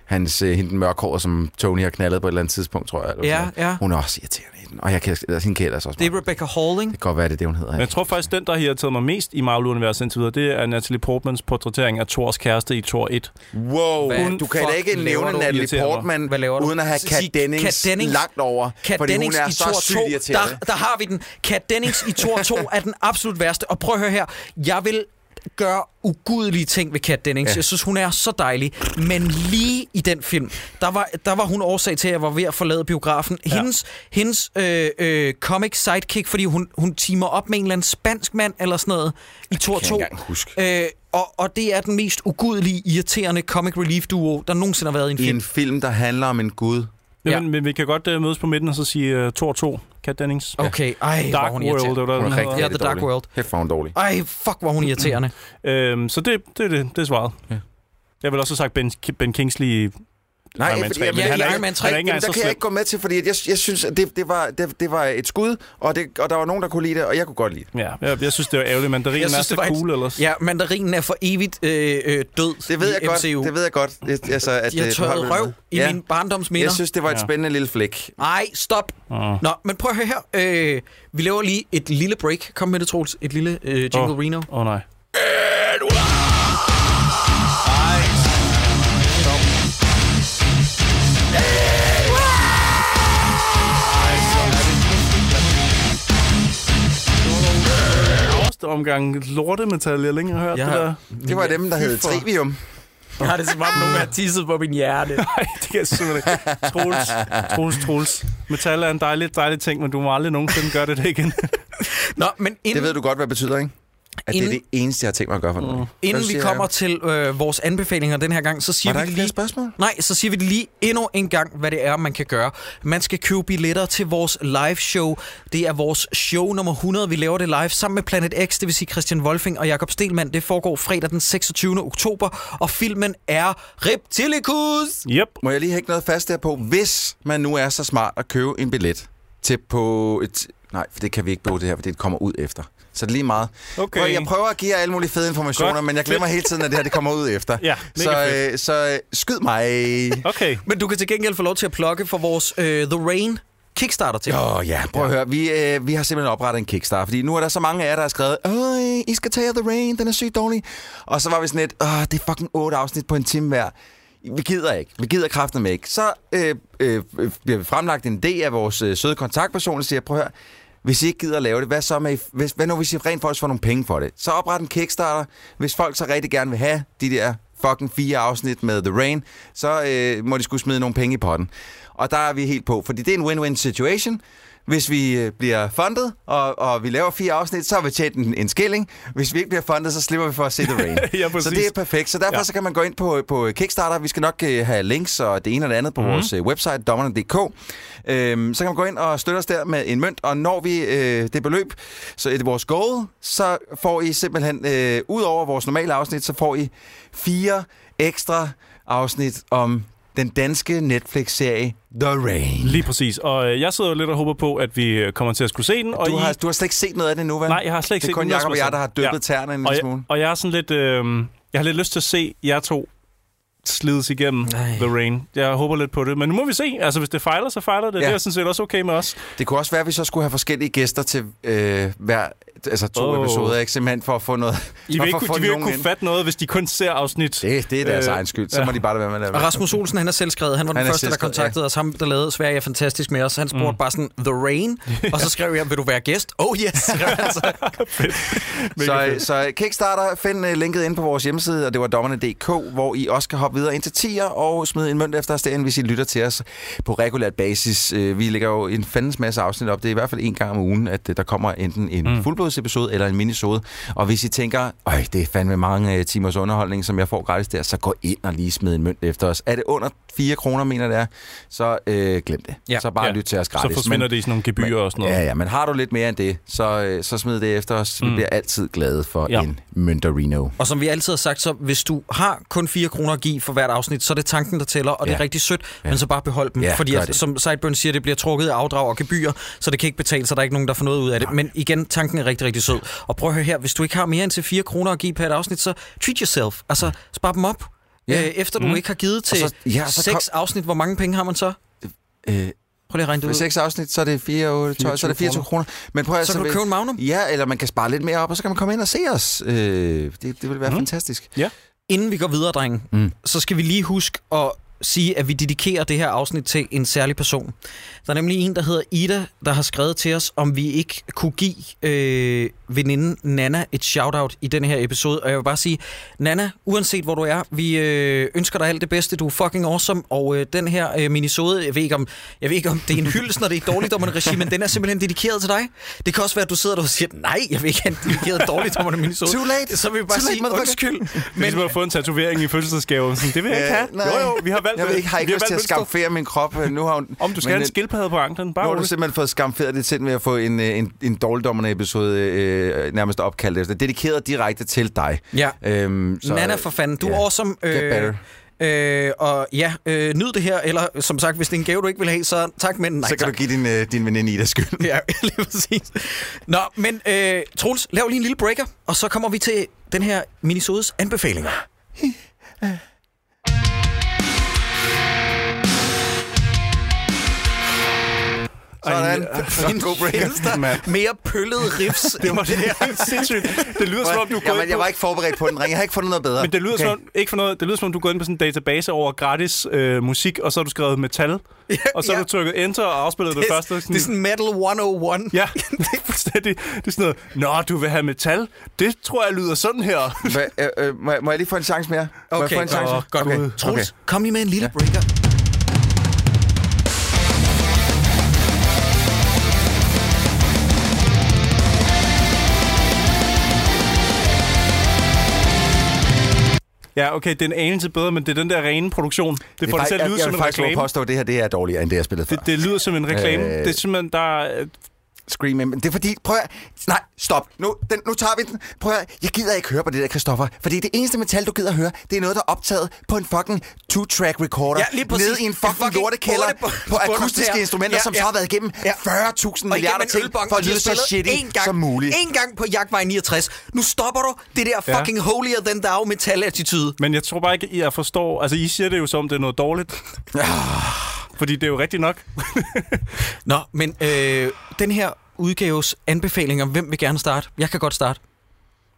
hans øh, hende den mørkhårede, som Tony har knaldet på et eller andet tidspunkt, tror jeg. Eller Ja, ja. Hun er også irriterende den. Og jeg kan, altså, hende kan jeg ellers også Det er. Rebecca Halling. Det kan godt være, det er det, hun hedder. Men jeg tror faktisk, den, der har irriteret mig mest i Marvel-universet indtil videre, det er Natalie Portmans portrættering af Thors kæreste i Thor 1. Wow, Hvad du kan da ikke nævne du? Natalie. Portman, Hvad laver du? uden at have Kat Dennings, Kat Dennings. langt over. Kat fordi Dennings hun er i så Thor sygt 2, irriterende. der, der har vi den. Kat Dennings i Thor 2 er den absolut værste. Og prøv at høre her. Jeg vil gør ugudelige ting ved Kat Dennings. Ja. Jeg synes, hun er så dejlig. Men lige i den film, der var, der var hun årsag til, at jeg var ved at forlade biografen. Hendes, ja. hendes øh, øh, comic sidekick, fordi hun, hun teamer op med en eller anden spansk mand eller sådan noget i Tor 2. Øh, og, og det er den mest ugudelige, irriterende comic relief duo, der nogensinde har været i en I film. en film, der handler om en gud. Ja. Ja. Men, men vi kan godt uh, mødes på midten og så sige uh, Thor 2, Kat Dennings. Okay, ej, hvor Dark hun World, irriterende. det var Hun der, er den hedder. Ja, The Dark. World. Helt for hun dårlig. Ej, fuck, hvor hun irriterende. Øhm, så det, det, det, det er svaret. Ja. Jeg vil også have sagt Ben, ben Kingsley Nej, Iron Man fordi- 3, jamen, men Ja, han er Iron Man 3. han er ikke engang der så kan jeg ikke gå med til, fordi jeg, jeg synes, at det, det, var, det, det var et skud, og, det, og der var nogen, der kunne lide det, og jeg kunne godt lide det. Ja, jeg, jeg synes, det var ærgerligt. Mandarinen Jeg er så var cool ellers. Ja, mandarinen er for evigt øh, øh, død Det ved jeg godt. MCU. Det ved jeg godt. Det, altså, at, De har øh, tørret røv i ja. mine barndomsminder. Jeg synes, det var et spændende lille flæk. Ej, stop. Uh. Nå, men prøv at høre her. Øh, vi laver lige et lille break. Kom med det, Troels. Et lille øh, Jingle. Reno. Åh oh, nej. Omgang lortemetal, jeg længere har hørt Ja. det der. Det var dem, der hed Trivium. Jeg har det som om, nogen har tisset på min hjerte. Nej, det kan jeg simpelthen ikke. Troels, Troels, Troels. Metal er en dejlig, dejlig ting, men du må aldrig nogensinde gøre det igen. Nå, men inden, Det ved du godt, hvad det betyder, ikke? At det er Inden- det eneste, jeg har tænkt mig at gøre for dig. inden Hvad vi kommer jeg? til øh, vores anbefalinger den her gang, så siger Var vi lige... spørgsmål? Nej, så siger vi det lige endnu en gang, hvad det er, man kan gøre. Man skal købe billetter til vores live show. Det er vores show nummer 100. Vi laver det live sammen med Planet X, det vil sige Christian Wolfing og Jakob Stelmann. Det foregår fredag den 26. oktober, og filmen er Reptilicus. Yep. Må jeg lige hække noget fast der på? Hvis man nu er så smart at købe en billet til på et... Nej, for det kan vi ikke bruge det her, for det kommer ud efter. Så det er lige meget. Okay. Prøv, jeg prøver at give jer alle mulige fede informationer, Godt. men jeg glemmer hele tiden, at det her det kommer ud efter. Ja, så, øh, så øh, skyd mig. Okay. Men du kan til gengæld få lov til at plukke for vores øh, The Rain Kickstarter til. Åh oh, ja, prøv at høre. Vi, øh, vi har simpelthen oprettet en Kickstarter, fordi nu er der så mange af jer, der har skrevet, Åh, I skal tage The Rain, den er sygt dårlig. Og så var vi sådan lidt, Åh, det er fucking otte afsnit på en time hver. Vi gider ikke. Vi gider kraften med ikke. Så øh, øh, bliver vi fremlagt en idé af vores øh, søde kontaktperson, og siger, prøv at høre, hvis I ikke gider at lave det, hvad så med, hvis, hvad nu hvis I rent faktisk får nogle penge for det? Så opret en Kickstarter. Hvis folk så rigtig gerne vil have de der fucking fire afsnit med The Rain, så øh, må de skulle smide nogle penge i potten. Og der er vi helt på, fordi det er en win-win situation. Hvis vi øh, bliver fundet, og, og vi laver fire afsnit, så har vi tjent en, en skilling. Hvis vi ikke bliver fundet, så slipper vi for at se The Rain. Ja, præcis. så det er perfekt. Så derfor Ja. så kan man gå ind på, på Kickstarter. Vi skal nok øh, have links og det ene og det andet på mm-hmm. vores øh, website, dommerne.dk. Øhm, så kan man gå ind og støtte os der med en mønt, og når vi øh, det beløb, så er det vores goal, så får I simpelthen, øh, ud over vores normale afsnit, så får I fire ekstra afsnit om den danske Netflix-serie The Rain. Lige præcis. Og øh, jeg sidder jo lidt og håber på, at vi øh, kommer til at skulle se den. Og Du I... har, du har slet ikke set noget af det nu, vel? Nej, jeg har slet ikke Det er set kun Jacob og jeg, der har døbet Ja. tæerne en Og lille jeg, smule. og jeg er sådan lidt... Øh, jeg har lidt lyst til at se jer to slides igennem Nej. The Rain. Jeg håber lidt på det. Men nu må vi se. Altså, hvis det fejler, så fejler det. Ja. Det er sådan set også okay med os. Det kunne også være, at vi så skulle have forskellige gæster til øh, hver, altså to oh. episoder, ikke? Simpelthen for at få noget... I for vil ikke, få de vil ikke kunne fatte noget, hvis de kun ser afsnit. Det, det er deres Øh, egen skyld. Så ja. må de bare lade være med at lade Og. Rasmus Olsen, han er selv skrevet. Han var den Han første, der selvskrevet, kontaktede os. Ham, der lavede Sverige er fantastisk med os. Han spurgte Mm. bare sådan, The Rain? Og så skrev jeg, vil du være gæst? Oh yes, skrev han så. Så, så Kickstarter, find uh, linket ind på vores hjemmeside, og det var dommerne.dk, hvor I også kan hoppe videre ind til 10'er og smide en mønt efter os derinde, hvis I lytter til os på regulært basis. Uh, vi lægger jo en fandens masse afsnit op. Det er i hvert fald en gang om ugen, at uh, der kommer enten en Mm. fuldblodsepisode eller en minisode. Og hvis I tænker, øj, det er fandme mange uh, timers underholdning, som jeg får gratis der, så gå ind og lige smid en mønt efter os. Er det under 4 kroner, mener det er, så uh, glem det. Ja. Så bare Ja. lyt til os Så gratis. forsvinder det i sådan nogle gebyrer og sådan noget. Ja, ja, men har du lidt mere end det, så, øh, så smid det efter os. Vi Mm. bliver altid glade for ja. en Mønterino. Og som vi altid har sagt, så hvis du har kun 4 kroner at give for hvert afsnit, så er det tanken, der tæller, og det er Ja. rigtig sødt, Ja. men så bare behold dem. Ja, fordi at, som Sideburn siger, det bliver trukket af afdrag og gebyr, så det kan ikke betale, så der er ikke nogen, der får noget ud af det. Men igen, tanken er rigtig, rigtig sød. Og prøv at høre her, hvis du ikke har mere end til 4 kroner at give per et afsnit, så treat yourself. Altså, spar dem op. Ja. Øh, efter du Mm. ikke har givet til Og så- ja, så seks afsnit, hvor mange penge har man så? Øh, Prøv lige at regne det ud. seks afsnit, så er det 4, 8, 12, så er det 24 kroner. Men prøv at Så kan du købe en Magnum. Ja, eller man kan spare lidt mere op, og så kan man komme ind og se os. Øh, det, det vil være Mm. fantastisk. Inden vi går videre, drenge, Mm. så skal vi lige huske at sige, at vi dedikerer det her afsnit til en særlig person. Der er nemlig en, der hedder Ida, der har skrevet til os, om vi ikke kunne give øh, veninden Nana et shout-out i denne her episode. Og jeg vil bare sige, Nana, uanset hvor du er, vi øh, ønsker dig alt det bedste. Du er fucking awesome. Og øh, den her øh, minisode, jeg ved, ikke om, jeg ved ikke om det er en hyldest, når det er dårligdommerne regi, men den er simpelthen dedikeret til dig. Det kan også være, at du sidder der og siger, nej, jeg vil ikke have en dedikeret dårligdommerne minisode. Too late. Så vil vi bare Too sige, undskyld. Men... Ligesom at få en tatovering i fødselsdagsgave. Det vil jeg ikke have. Jo, jo, vi har valgt Jeg har ikke vi lyst til at skamfere min krop. Nu har hun, Om du skal men, have en øh, skildpadde på anklen. Nu Bare har du simpelthen fået skamferet det selv ved at få en, øh, en, en dårligdommerne episode øh, nærmest opkaldt efter. Dedikeret direkte til dig. Ja. Øhm, Så, Nana for fanden, du er ja. awesome. Get better. Øh, og ja, øh, nyd det her, eller som sagt, hvis det er en gave, du ikke vil have, så tak, men nej Så kan tak. du give din, øh, din veninde Ida skyld. Ja, lige præcis. Nå, men øh, Troels, lav lige en lille breaker, og så kommer vi til den her minisodes anbefalinger. Sådan. Findes der Mand. mere pøllede riffs? Det var det her sindssygt. Det lyder som om, du gået Jamen, jeg var ikke forberedt på den ring. Jeg har ikke fundet noget bedre. Men det lyder, okay. som, om- ikke for noget, det lyder som om, du gået ind på sådan en database over gratis øh, musik, og så har du skrevet metal, og så har ja. du trykket enter og afspillet det, Det, første. er- det er sådan Metal 101. Ja, det er fuldstændig. Det er sådan noget, Nå, du vil have metal? Det tror jeg lyder sådan her. Hva, øh, øh, må, jeg, må jeg lige få en chance mere? Må jeg Okay, få en chance? Åh, godt. Okay. Okay. Troels, Okay. kom lige med en lille breaker. Ja, okay, det er en anelse bedre, men det er den der rene produktion. Det Det får det til faktisk, at jeg, lyde jeg som vil en faktisk våge at reklame. påstå, at det her det er dårligere, end det, jeg spillede før. Det, det lyder som en reklame. Øh. Det er simpelthen, der er... Scream, men det er fordi, prøv at, nej, stop, nu, den, nu tager vi den, prøv at, jeg gider ikke høre på det der, Christoffer, fordi det eneste metal, du gider høre, det er noget, der er optaget på en fucking two-track recorder, Ja, lige præcis. nede i en fucking, fucking lortekælder på akustiske instrumenter, Ja, som ja. så har været igennem Ja. 40.000 Og milliarder ting, for at lyde så shitty en gang, som muligt. En gang på Jagtvej 69. Nu stopper du det der Ja. fucking holier than thou metal-attitude. Men jeg tror bare ikke, jeg forstår... Altså, I siger det jo som, det er noget dårligt. Fordi det er jo rigtigt nok. Nå, men øh, den her udgaves anbefalinger, hvem vil gerne starte? Jeg kan godt starte.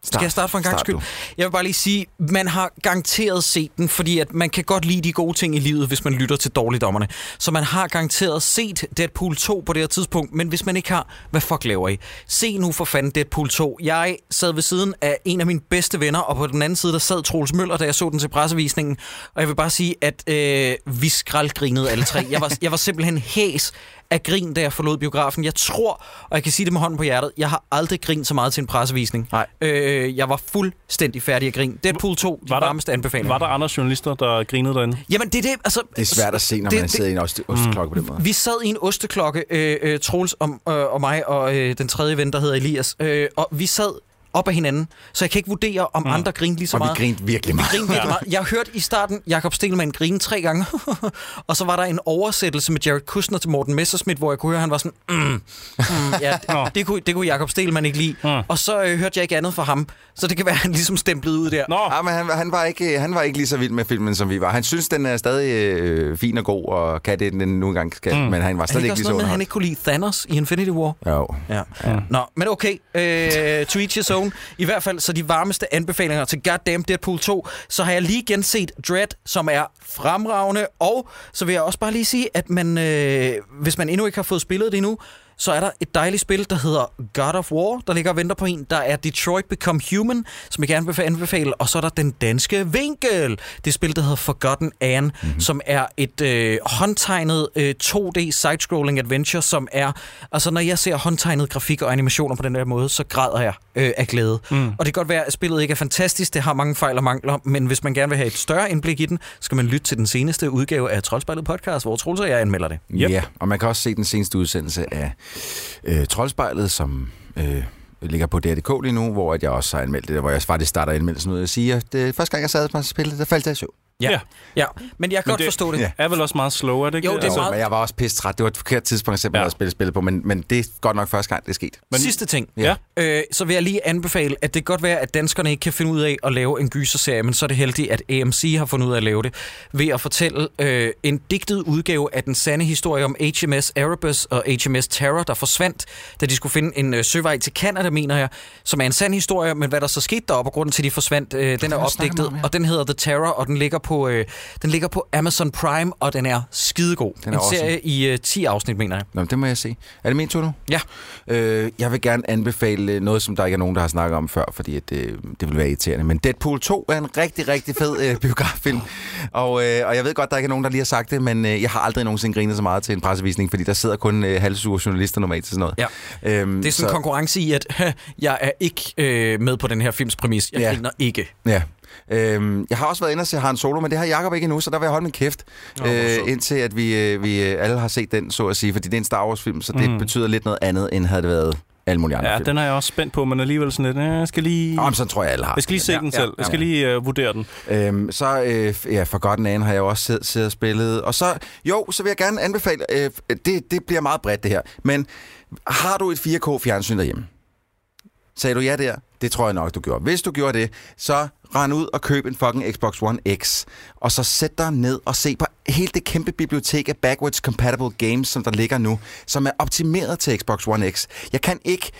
Skal jeg starte for en gang Start skyld? du. Jeg vil bare lige sige, man har garanteret set den, fordi at man kan godt lide de gode ting i livet, hvis man lytter til dårligdommerne. Så man har garanteret set Deadpool 2 på det her tidspunkt, men hvis man ikke har, hvad fuck laver I? Se nu for fanden Deadpool 2. Jeg sad ved siden af en af mine bedste venner, og på den anden side, der sad Troels Møller, da jeg så den til pressevisningen. Og jeg vil bare sige, at øh, vi skraldgrinede alle tre. Jeg var, jeg var simpelthen hæs af grin, da jeg forlod biografen. Jeg tror, og jeg kan sige det med hånden på hjertet, jeg har aldrig grint så meget til en pressevisning. Nej. Øh, jeg var fuldstændig færdig at grine. Deadpool 2, de Var der- varmeste anbefalinger. Var der andre journalister, der grinede derinde? Jamen, det er det, altså... Det er svært at se, når det- man det- sidder i en oste- osteklokke på den måde. Vi sad i en osteklokke, øh, øh, Troels og, øh, og mig og øh, den tredje ven, der hedder Elias, øh, og vi sad op af hinanden, så jeg kan ikke vurdere, om mm. andre grinede lige så Og vi meget. grinte virkelig meget. Grin virkelig meget. Jeg hørte i starten Jakob Stelman grine tre gange, og så var der en oversættelse med Jared Kushner til Morten Messerschmidt, hvor jeg kunne høre, at han var sådan, mm, mm, ja, det, det, kunne, det kunne Jakob Stelman ikke lide. Mm. Og så øh, hørte jeg ikke andet fra ham, så det kan være, at han ligesom stemplede ud der. Nå, Ja, men han, han, var ikke, han var ikke lige så vild med filmen, som vi var. Han synes, den er stadig øh, fin og god, og kan det, den nu engang skal. Mm. Men han var det stadig ikke lige så at han underholdt. ikke kunne lide Thanos i Infinity War? Jo. Ja. ja. Nå, men okay. Øh, to each his own. I hvert fald, så de varmeste anbefalinger til Goddamn Deadpool 2, så har jeg lige genset Dread, som er fremragende. Og så vil jeg også bare lige sige, at man, øh, hvis man endnu ikke har fået spillet det endnu, så er der et dejligt spil, der hedder God of War, der ligger og venter på en. Der er Detroit Become Human, som jeg gerne vil anbefale. Og så er der Den Danske Vinkel. Det spil, der hedder Forgotten Anne, mm-hmm. som er et øh, håndtegnet øh, 2D side-scrolling adventure, som er... Altså, når jeg ser håndtegnet grafik og animationer på den der måde, så græder jeg øh, af glæde. Mm. Og det kan godt være, at spillet ikke er fantastisk, det har mange fejl og mangler, men hvis man gerne vil have et større indblik i den, skal man lytte til den seneste udgave af Troldspejlet podcast, hvor Troels og jeg anmelder det. Yep. Ja, og man kan også se den seneste udsendelse af øh, Troldspejlet, som øh, ligger på DR.dk lige nu, hvor at jeg også har anmeldt det, hvor jeg faktisk starter anmeldelsen ud og siger, at det første gang, jeg sad på spillet, der faldt jeg i søvn. Ja. Ja. ja. Men jeg kan Men godt det- forstå det. ja. er vel også meget slow, er det ikke? Jo, det er Jo, meget- men jeg var også pisse træt. Det var et forkert tidspunkt simpelthen Ja. at spille spillet på, men, men det er godt nok første gang, det er sket. Men, Sidste ting. Ja. Øh, så vil jeg lige anbefale, at det kan godt være, at danskerne ikke kan finde ud af at lave en gyserserie, men så er det heldigt, at AMC har fundet ud af at lave det, ved at fortælle øh, en digtet udgave af den sande historie om HMS Erebus og HMS Terror, der forsvandt, da de skulle finde en øh, søvej til Canada, mener jeg, som er en sand historie, men hvad der så skete deroppe, og grunden til, at de forsvandt, øh, den er opdigtet, og den hedder The Terror, og den ligger på, øh, den ligger på Amazon Prime, og den er skidegod. Den er en awesome. serie i øh, 10 afsnit, mener jeg. Nå, men det må jeg se. Er det min tur nu? Ja. Øh, jeg vil gerne anbefale øh, noget, som der ikke er nogen, der har snakket om før, fordi at, øh, det vil være irriterende. Men Deadpool 2 er en rigtig, rigtig fed øh, biograffilm. Og, øh, og jeg ved godt, der ikke er nogen, der lige har sagt det, men øh, jeg har aldrig nogensinde grinet så meget til en pressevisning, fordi der sidder kun øh, halvsure journalister normalt til sådan noget. Ja. Øhm, Det er sådan en konkurrence i, at jeg er ikke øh, med på den her films præmis. Jeg Ja. griner ikke. Ja. Øhm, jeg har også været inde og se Han Solo, men det har Jacob ikke endnu, så der vil jeg holde min kæft, hvor øh, indtil at vi, øh, vi øh, alle har set den, så at sige, fordi det er en Star Wars-film, så det Mm. betyder lidt noget andet, end havde det været alle mulige andre Ja, film. den er jeg også spændt på, men alligevel sådan lidt, øh, jeg skal lige... Nå, men sådan tror jeg, alle har. Jeg skal lige se Ja, den ja, selv. Jeg skal lige uh, vurdere den. Øhm, så, øh, ja, Forgotten Anne har jeg jo også siddet, siddet og spillet. Og så, jo, så vil jeg gerne anbefale, øh, det, det bliver meget bredt det her, men har du et 4K-fjernsyn derhjemme? Sagde du ja der? Det tror jeg nok, du gjorde. Hvis du gjorde det, så rend ud og køb en fucking Xbox One X, og så sæt dig ned og se på hele det kæmpe bibliotek af backwards compatible games, som der ligger nu, som er optimeret til Xbox One X. Jeg kan ikke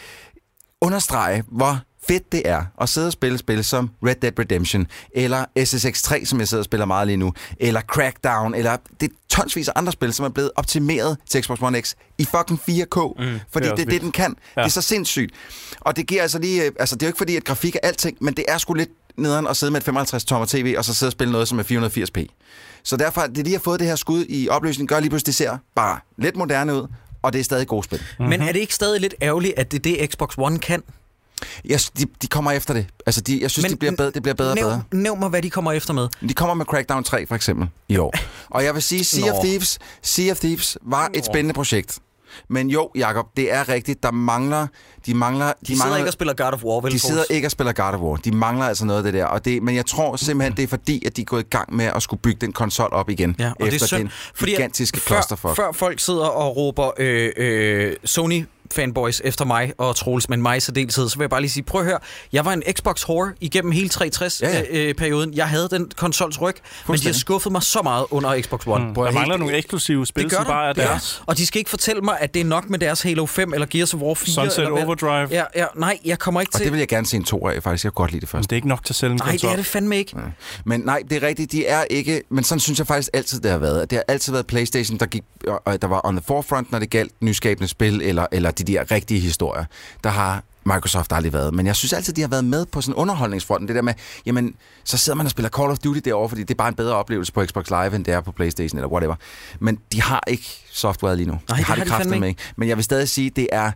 understrege, hvor fedt det er at sidde og spille spil som Red Dead Redemption, eller SSX3, som jeg sidder og spiller meget lige nu, eller Crackdown, eller det er tonsvis af andre spil, som er blevet optimeret til Xbox One X i fucking 4K, mm, fordi det er det det, den kan. Ja. Det er så sindssygt. Og det giver altså lige, øh, altså det er jo ikke fordi, at grafik er alting, men det er sgu lidt nederen at sidde med et 55 tommer tv, og så sidde og spille noget, som er 480p. Så derfor, det lige har fået det her skud i opløsning, gør lige pludselig, det ser bare lidt moderne ud, og det er stadig gode spil. Mm-hmm. Men er det ikke stadig lidt ærgerligt, at det er det, Xbox One kan? Jeg, de, de kommer efter det. Altså, de, jeg synes, Men det bliver bedre, det bliver bedre og bedre. Nævn, mig, hvad de kommer efter med. De kommer med Crackdown 3, for eksempel, i år. Og jeg vil sige, Sea of Nå. Thieves, sea of Thieves var et spændende projekt. Men jo, Jakob, det er rigtigt. Der mangler... De mangler... De, de sidder mangler, ikke og spiller God of War, vel? de sidder ikke og spiller God of War. De mangler altså noget af det der. Og det, men jeg tror simpelthen, det er fordi, at de er gået i gang med at skulle bygge den konsol op igen. Ja, og efter det er synd, den fordi gigantiske før, clusterfuck. før folk sidder og råber øh, øh, Sony fanboys efter mig og Troels, men mig i særdeleshed, så vil jeg bare lige sige, prøv at høre, jeg var en Xbox whore igennem hele 360-perioden. Ja, ja. Øh, jeg havde den konsols ryg, men de har skuffet mig så meget under Xbox One. Mm. Der helt- mangler nogle eksklusive spil, Det gør som der. bare er Ja. deres. Og de skal ikke fortælle mig, at det er nok med deres Halo 5 eller Gears of War 4. Sunset eller hvad- Overdrive. Ja, ja, nej, jeg kommer ikke Og til... det vil jeg gerne se en to af, faktisk. Jeg kunne godt lide det Men først. det er ikke nok til at sælge en Nej, det er det fandme ikke. Men nej, det er rigtigt, de er ikke... Men sådan synes jeg faktisk altid, det har været. Det har altid været PlayStation, der, gik, og- og der var on the forefront, når det galt nyskabende spil, eller, eller de der rigtige historier. Der har Microsoft aldrig været. Men jeg synes altid, de har været med på sådan underholdningsfronten. Det der med, jamen, så sidder man og spiller Call of Duty derovre, fordi det er bare en bedre oplevelse på Xbox Live, end det er på PlayStation eller whatever. Men de har ikke software lige nu. det har har de de kræfter fandme med ikke. Men jeg vil stadig sige, det er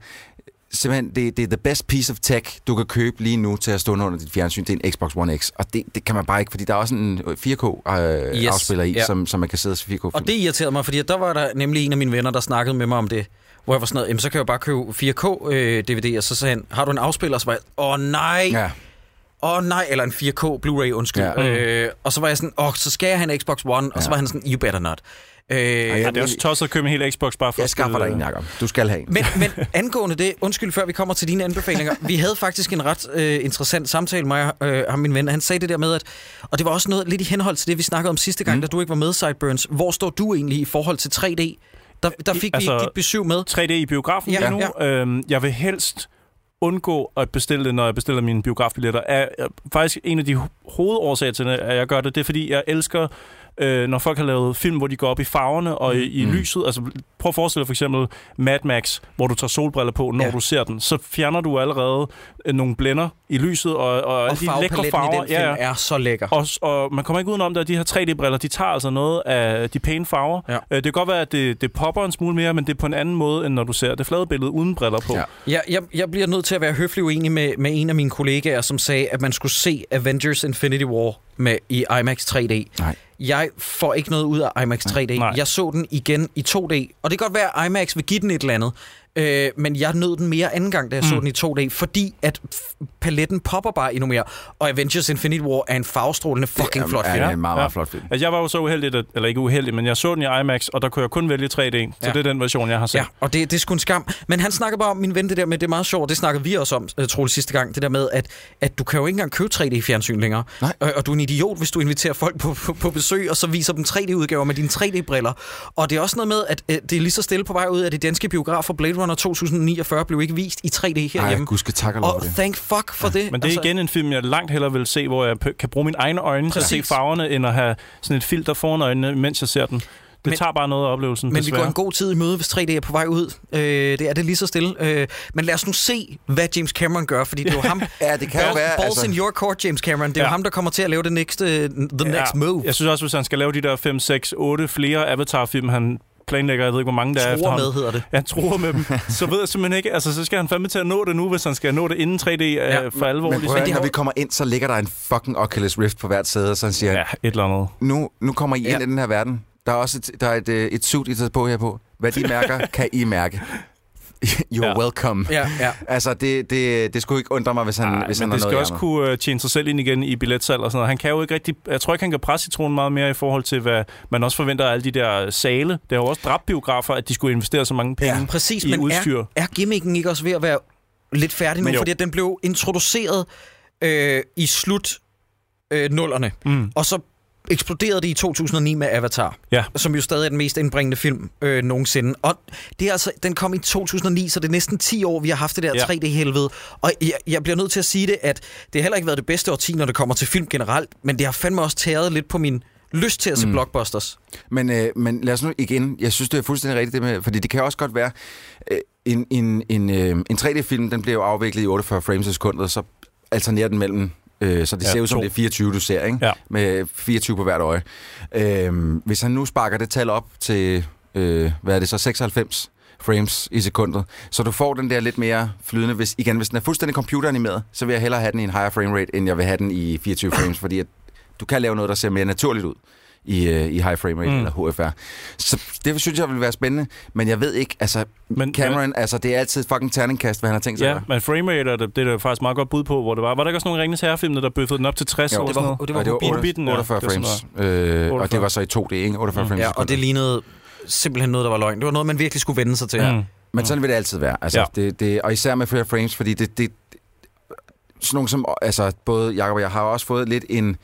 simpelthen, det, det er the best piece of tech, du kan købe lige nu til at stå under dit fjernsyn. Det er en Xbox One X. Og det, det kan man bare ikke, fordi der er også en 4K-afspiller øh, Yes, afspiller i, ja. som, som man kan sidde og se 4K. Og det irriterede mig, fordi der var der nemlig en af mine venner, der snakkede med mig om det. Hvor jeg var sådan noget, jamen så kan jeg jo bare købe 4K-DVD, og så sagde han, har du en afspiller? Og så var jeg, åh nej, Ja. åh nej, eller en 4K Blu-ray, undskyld. Ja. Ja. Øh, og så var jeg sådan, åh, så skal jeg have en Xbox One, og så Ja. var han sådan, you better not. Øh, Ja, det er også tosset at købe en hel Xbox bare for Jeg skaffer dig en, Jacob. Du skal have en. men, men angående det, undskyld før vi kommer til dine anbefalinger, vi havde faktisk en ret øh, interessant samtale med øh, ham, min ven. Han sagde det der med, at, og det var også noget lidt i henhold til det, vi snakkede om sidste gang, mm. da du ikke var med, Sideburns. Hvor står du egentlig i forhold til 3D? Der, der fik altså, vi dit besøg med. 3D i biografen Ja, ja, lige nu. Øhm, jeg vil helst undgå at bestille det, når jeg bestiller mine biografbilletter. Er, er faktisk en af de ho- hovedårsager til, at jeg gør det, det er, fordi jeg elsker, øh, når folk har lavet film, hvor de går op i farverne og i, i Mm. lyset. Altså, prøv at forestille dig for eksempel Mad Max, hvor du tager solbriller på, når Ja. ja. du ser den. Så fjerner du allerede nogle blænder i lyset, og, og, Og alle de lækre farver. i den ja, er så lækker. Og, og man kommer ikke udenom det, at de her 3D-briller, de tager altså noget af de pæne farver. Ja. Øh, Det kan godt være, at det, det popper en smule mere, men det er på en anden måde, end når du ser det flade billede uden briller på. Ja. Ja, jeg, jeg bliver nødt til at være høflig uenig med, med en af mine kollegaer, som sagde, at man skulle se Avengers Infinity War med, i IMAX 3D. Nej. Jeg får ikke noget ud af IMAX 3D. Nej. Jeg så den igen i 2D, og det kan godt være, at IMAX vil give den et eller andet. Øh, men jeg nød den mere anden gang, da jeg mm. så den i 2D, fordi at paletten popper bare endnu mere. Og Avengers Infinity War er en farvestrålende fucking flot Ja, film. det er en meget, meget Ja. flot film. Altså, jeg var jo så uheldig, at, eller ikke uheldig, men jeg så den i IMAX, og der kunne jeg kun vælge 3D. Så Ja. ja. det er den version, jeg har set. Ja, og det, det er sgu en skam. Men han snakker bare om, min ven, det der med, det er meget sjovt, det snakkede vi også om, uh, Troels, sidste gang, det der med, at, at du kan jo ikke engang købe 3D-fjernsyn længere. Nej. Og, og du er en idiot, hvis du inviterer folk på, på, på besøg, og så viser dem 3D-udgaver med dine 3D-briller. Og det er også noget med, at uh, det er lige så stille på vej ud af de danske biografer, Blade Runner 2049 blev ikke vist i 3D Ej, herhjemme. gud skal takke og lov og det. thank fuck for det. Altså, Men det er igen en film, jeg langt hellere vil se, hvor jeg kan bruge mine egne øjne til at se Præcis. farverne, end at have sådan et filter foran øjnene, mens jeg ser den. Det Men- tager bare noget af oplevelsen, Men vi desværre. går en god tid i møde, hvis 3D er på vej ud. Øh, det er det lige så stille. Øh, men lad os nu se, hvad James Cameron gør, fordi det er jo ham. Ja, det kan jo Balls, være... balls altså... in your court, James Cameron. Det er ja. jo Ja. ham, der kommer til at lave det next, uh, the next move. Jeg synes også, hvis han skal lave de der 5, 6, 8 flere Avatar-film, han planlægger, jeg ved ikke, hvor mange der er Tror efterhånden. med, hedder det. Ja, tror med dem. Så ved jeg simpelthen ikke, altså så skal han fandme til at nå det nu, hvis han skal nå det inden 3D ja, Ja, for alvor. Men prøv når vi kommer ind, så ligger der en fucking Oculus Rift på hvert sæde, og så han siger, Ja, ja. et eller andet. nu, nu kommer I ind Ja. i den her verden. Der er også et, der er et, øh, et suit, I tager på her på. Hvad de mærker, kan I mærke. You're Ja. welcome. Ja, ja. Altså, det, det, det skulle ikke undre mig, hvis han, Nej, hvis men han det har skal noget også kunne uh, tjene sig selv ind igen i billetsalg og sådan noget. Han kan jo ikke rigtig... Jeg tror ikke, han kan presse citronen meget mere i forhold til, hvad man også forventer af alle de der sale. Det er jo også dræbt biografer, at de skulle investere så mange penge ja præcis. i Men udstyr. er, er gimmicken ikke også ved at være lidt færdig nu? Men jo. Fordi den blev introduceret øh, i slut øh, nullerne, Mm. og så eksploderede det i 2009 med Avatar, Ja. som jo stadig er den mest indbringende film øh, nogensinde. Og det er altså, den kom i 2009, så det er næsten 10 år, vi har haft det der Ja. 3D-helvede. Og jeg, jeg bliver nødt til at sige det, at det har heller ikke været det bedste årti, når det kommer til film generelt, men det har fandme også tæret lidt på min lyst til at se mm. blockbusters. Men, øh, men lad os nu igen, jeg synes, det er fuldstændig rigtigt det med, fordi det kan også godt være, øh, en, en, en, øh, en 3D-film, den bliver jo afviklet i 48 frames i sekundet, så alternerer den mellem, øh, så det Ja, ser ud som to. det er 24, du ser, ikke? Ja. Med 24 på hvert øje. Øh, hvis han nu sparker det tal op til, øh, hvad er det så, 96 frames i sekundet, så du får den der lidt mere flydende, hvis, igen, hvis den er fuldstændig computeranimeret, så vil jeg hellere have den i en higher frame rate, end jeg vil have den i 24 frames, fordi at du kan lave noget, der ser mere naturligt ud i, øh, i high frame rate mm. Mm. eller HFR. Så det synes jeg vil være spændende, men jeg ved ikke, altså Men, Cameron, altså det er altid fucking terningkast, hvad han har tænkt sig. Ja, men framerate er det, det er der faktisk meget godt bud på, hvor det var. Var der ikke også nogle Ringens Herrefilm, der bøffede den op til 60 Jo. eller Det var, noget? det var, Og det var Hobbiten. Hobbiten, ja. 48 Det frames, øh, og 48. det var så i 2D, ikke? 48 Mm. frames Ja, og det lignede simpelthen noget, der var løgn. Det var noget, man virkelig skulle vende sig til. Mm. Men sådan vil det altid være. Altså, Ja. det, det, og især med flere frames, fordi det, det sådan nogle som, altså både Jacob og jeg har også fået lidt en,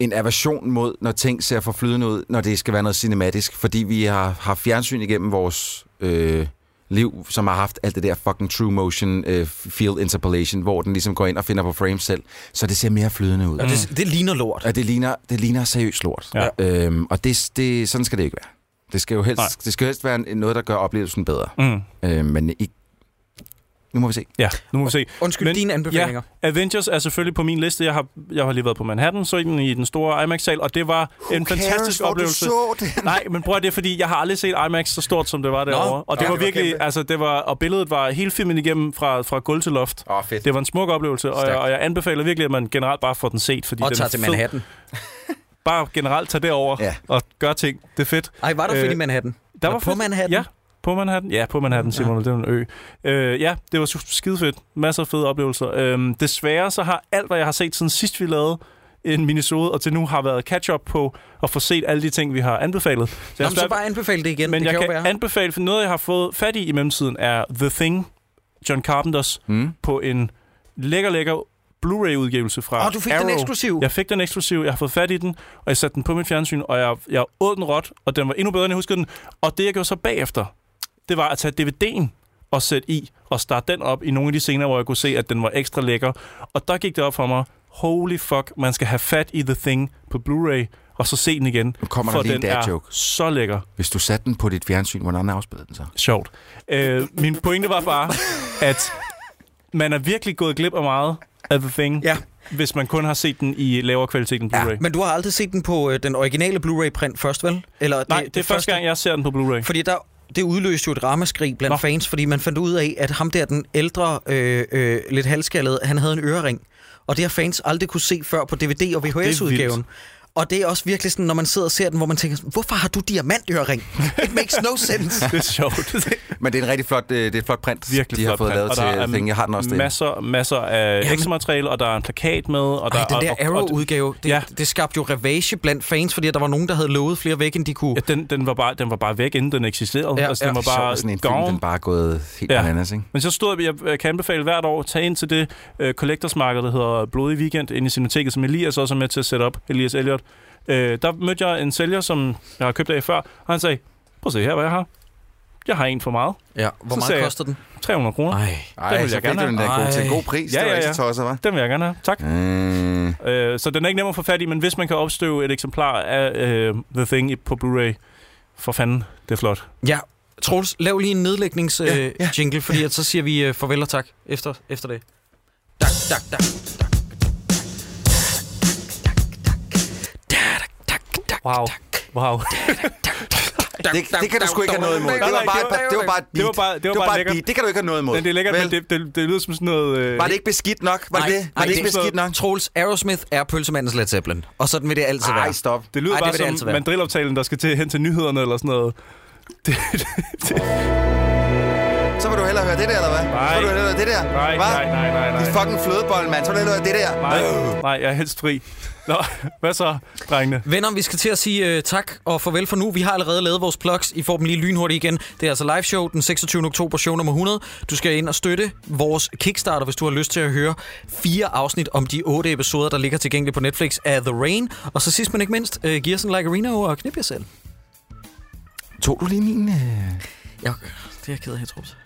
en aversion mod, når ting ser for flydende ud, når det skal være noget cinematisk, fordi vi har, har fjernsyn igennem vores øh, liv, som har haft alt det der fucking true motion øh, field interpolation, hvor den ligesom går ind og finder på frames selv, så det ser mere flydende ud. Og det, det ligner lort. Ja, det ligner, det ligner seriøst lort. Ja. Øhm, og det, det, sådan skal det ikke være. Det skal jo helst, Nej. det skal helst være noget, der gør oplevelsen bedre. Mm. Øhm, men ikke... Nu må vi se. Ja, nu må vi se. Undskyld, Men- dine anbefalinger. Avengers er selvfølgelig på min liste. Jeg har, jeg har lige været på Manhattan, så den i den store IMAX-sal, og det var en fantastisk oplevelse. så det? Nej, men prøv at det er, fordi jeg har aldrig set IMAX så stort, som det var derovre. Og det ja, var det var virkelig, kæmpe. altså det var, og billedet var hele filmen igennem fra, fra gulv til loft. Åh, oh, fedt. Det var en smuk oplevelse, og jeg, og jeg anbefaler virkelig, at man generelt bare får den set, fordi Og den tager er til fed. Manhattan. Bare generelt tage derover Ja. og gøre ting. Det er fedt. Ej, var der fedt Øh, i Manhattan? Der Var var på fedt. Manhattan? Ja, på Manhattan. Ja, på Manhattan, Simon. Ja. Det var en ø. Øh, ja, det var skide fedt. Masser af fede oplevelser. Øhm, desværre så har alt, hvad jeg har set siden sidst, vi lavede en minisode, og til nu har været catch-up på at få set alle de ting, vi har anbefalet. Så Nå, jeg så bare anbefale det igen. men det jeg kan, kan, jo være. anbefale, for noget, jeg har fået fat i i mellemtiden, er The Thing, John Carpenters, Mm. på en lækker, lækker Blu-ray-udgivelse fra Åh, oh, du fik Arrow. den eksklusiv. Jeg fik den eksklusiv, jeg har fået fat i den, og jeg satte den på mit fjernsyn, og jeg, jeg åd den råt, og den var endnu bedre, end jeg huskede den. Og det, jeg gjorde så bagefter, det var at tage DVD'en og sætte i, og starte den op i nogle af de scener, hvor jeg kunne se, at den var ekstra lækker. Og der gik det op for mig, holy fuck, man skal have fat i The Thing på Blu-ray, og så se den igen. Nu kommer for der lige en den er joke. så lækker. Hvis du satte den på dit fjernsyn, hvordan afspillede den så? Sjovt. Øh, min pointe var bare, at man er virkelig gået glip af meget af The Thing, Ja. hvis man kun har set den i lavere kvalitet end Blu-ray. Men du har aldrig set den på øh, den originale Blu-ray-print først, vel? Eller Nej, det, det er første gang, jeg ser den på Bluray. Fordi der, det udløste jo et ramaskrig blandt Nå. Fans, fordi man fandt ud af, at ham der, den ældre, øh, øh, lidt halvskallede, han havde en ørering. Og det har fans aldrig kunne se før på DVD- og VHS-udgaven. Og det er også virkelig sådan, når man sidder og ser den, hvor man tænker, hvorfor har du diamantøring? It makes no sense. Det er sjovt. Men det er en rigtig flot, øh, det er et flot print, Virkelig de har flot fået print. lavet Og der er til Thing. Jeg har den også masser, masser af Jamen. ekstra materiale, og der er en plakat med. Og der, Ej, den der Arrow-udgave, det, Ja. det skabte jo revage blandt fans, fordi der var nogen, der havde lovet flere væk, end de kunne. ja, den, den, var bare, den var bare væk, inden den eksisterede. Ja, altså, den ja. var bare sådan en film, den bare gået helt Ja. bananas, ikke? Men så stod jeg, jeg kan anbefale hvert år, tage ind til det uh, collectorsmarked, der hedder Blodig Weekend, inde i Cineteket, som Elias også er med til at sætte op, Elias Elliot. Uh, der mødte jeg en sælger, som jeg har købt af før, og han sagde, prøv at se her, hvad jeg har. jeg har en for meget. Ja, hvor Så meget koster den? 300 kroner. Ej. Ej, Den vil jeg gerne du den der have. god til en god pris. Ja, det var ja, ikke ja. så tosset, hva'? Den vil jeg gerne have. Tak. Mm. Øh, så den er ikke nem at få fat i, men hvis man kan opstøve et eksemplar af øh, The Thing i- på Blu-ray, for fanden, det er flot. Ja, Troels, lav lige en nedlægnings Ja, øh, ja. jingle, fordi at så siger vi øh, farvel og tak efter, efter det. Dak, dak, dak, dak. Wow. Wow. Det, det kan du sgu ikke have noget imod. Det var Nej, bare, det var- et- det var bare et beat. det var bare- det var bare et lækkert. beat. Det kan du ikke have noget imod. Men det er lækkert, Vel? men det, det, det lyder som sådan noget... Øh, Var det ikke beskidt nok? Var det det? Var det ikke beskidt nok? Troels, Aerosmith er pølsemandens Led Zeppelin, og sådan vil det altid Nej, være. stop. Det lyder Ej, det bare det som være. mandrilaftalen, der skal til hen til nyhederne eller sådan noget. Det, det, Så vil du hellere høre det der, eller hvad? Nej. Så vil du hellere høre det der? nej, Hva? nej, nej, nej, nej. Dit fucking flødebold, mand. Så vil du hellere høre det der? Nej, nej, jeg er helst fri. Nå, hvad så, drengene? Venner, vi skal til at sige uh, tak og farvel for nu. Vi har allerede lavet vores plugs. I får dem lige lynhurtigt igen. Det er altså live show den 26. oktober, show nummer 100. Du skal ind og støtte vores Kickstarter, hvis du har lyst til at høre fire afsnit om de otte episoder, der ligger tilgængelige på Netflix af The Rain. Og så sidst men ikke mindst, uh, giv os en like Reno og knip jer selv. Tog du lige min... Øh... Ja, det er jeg ked af, Troels.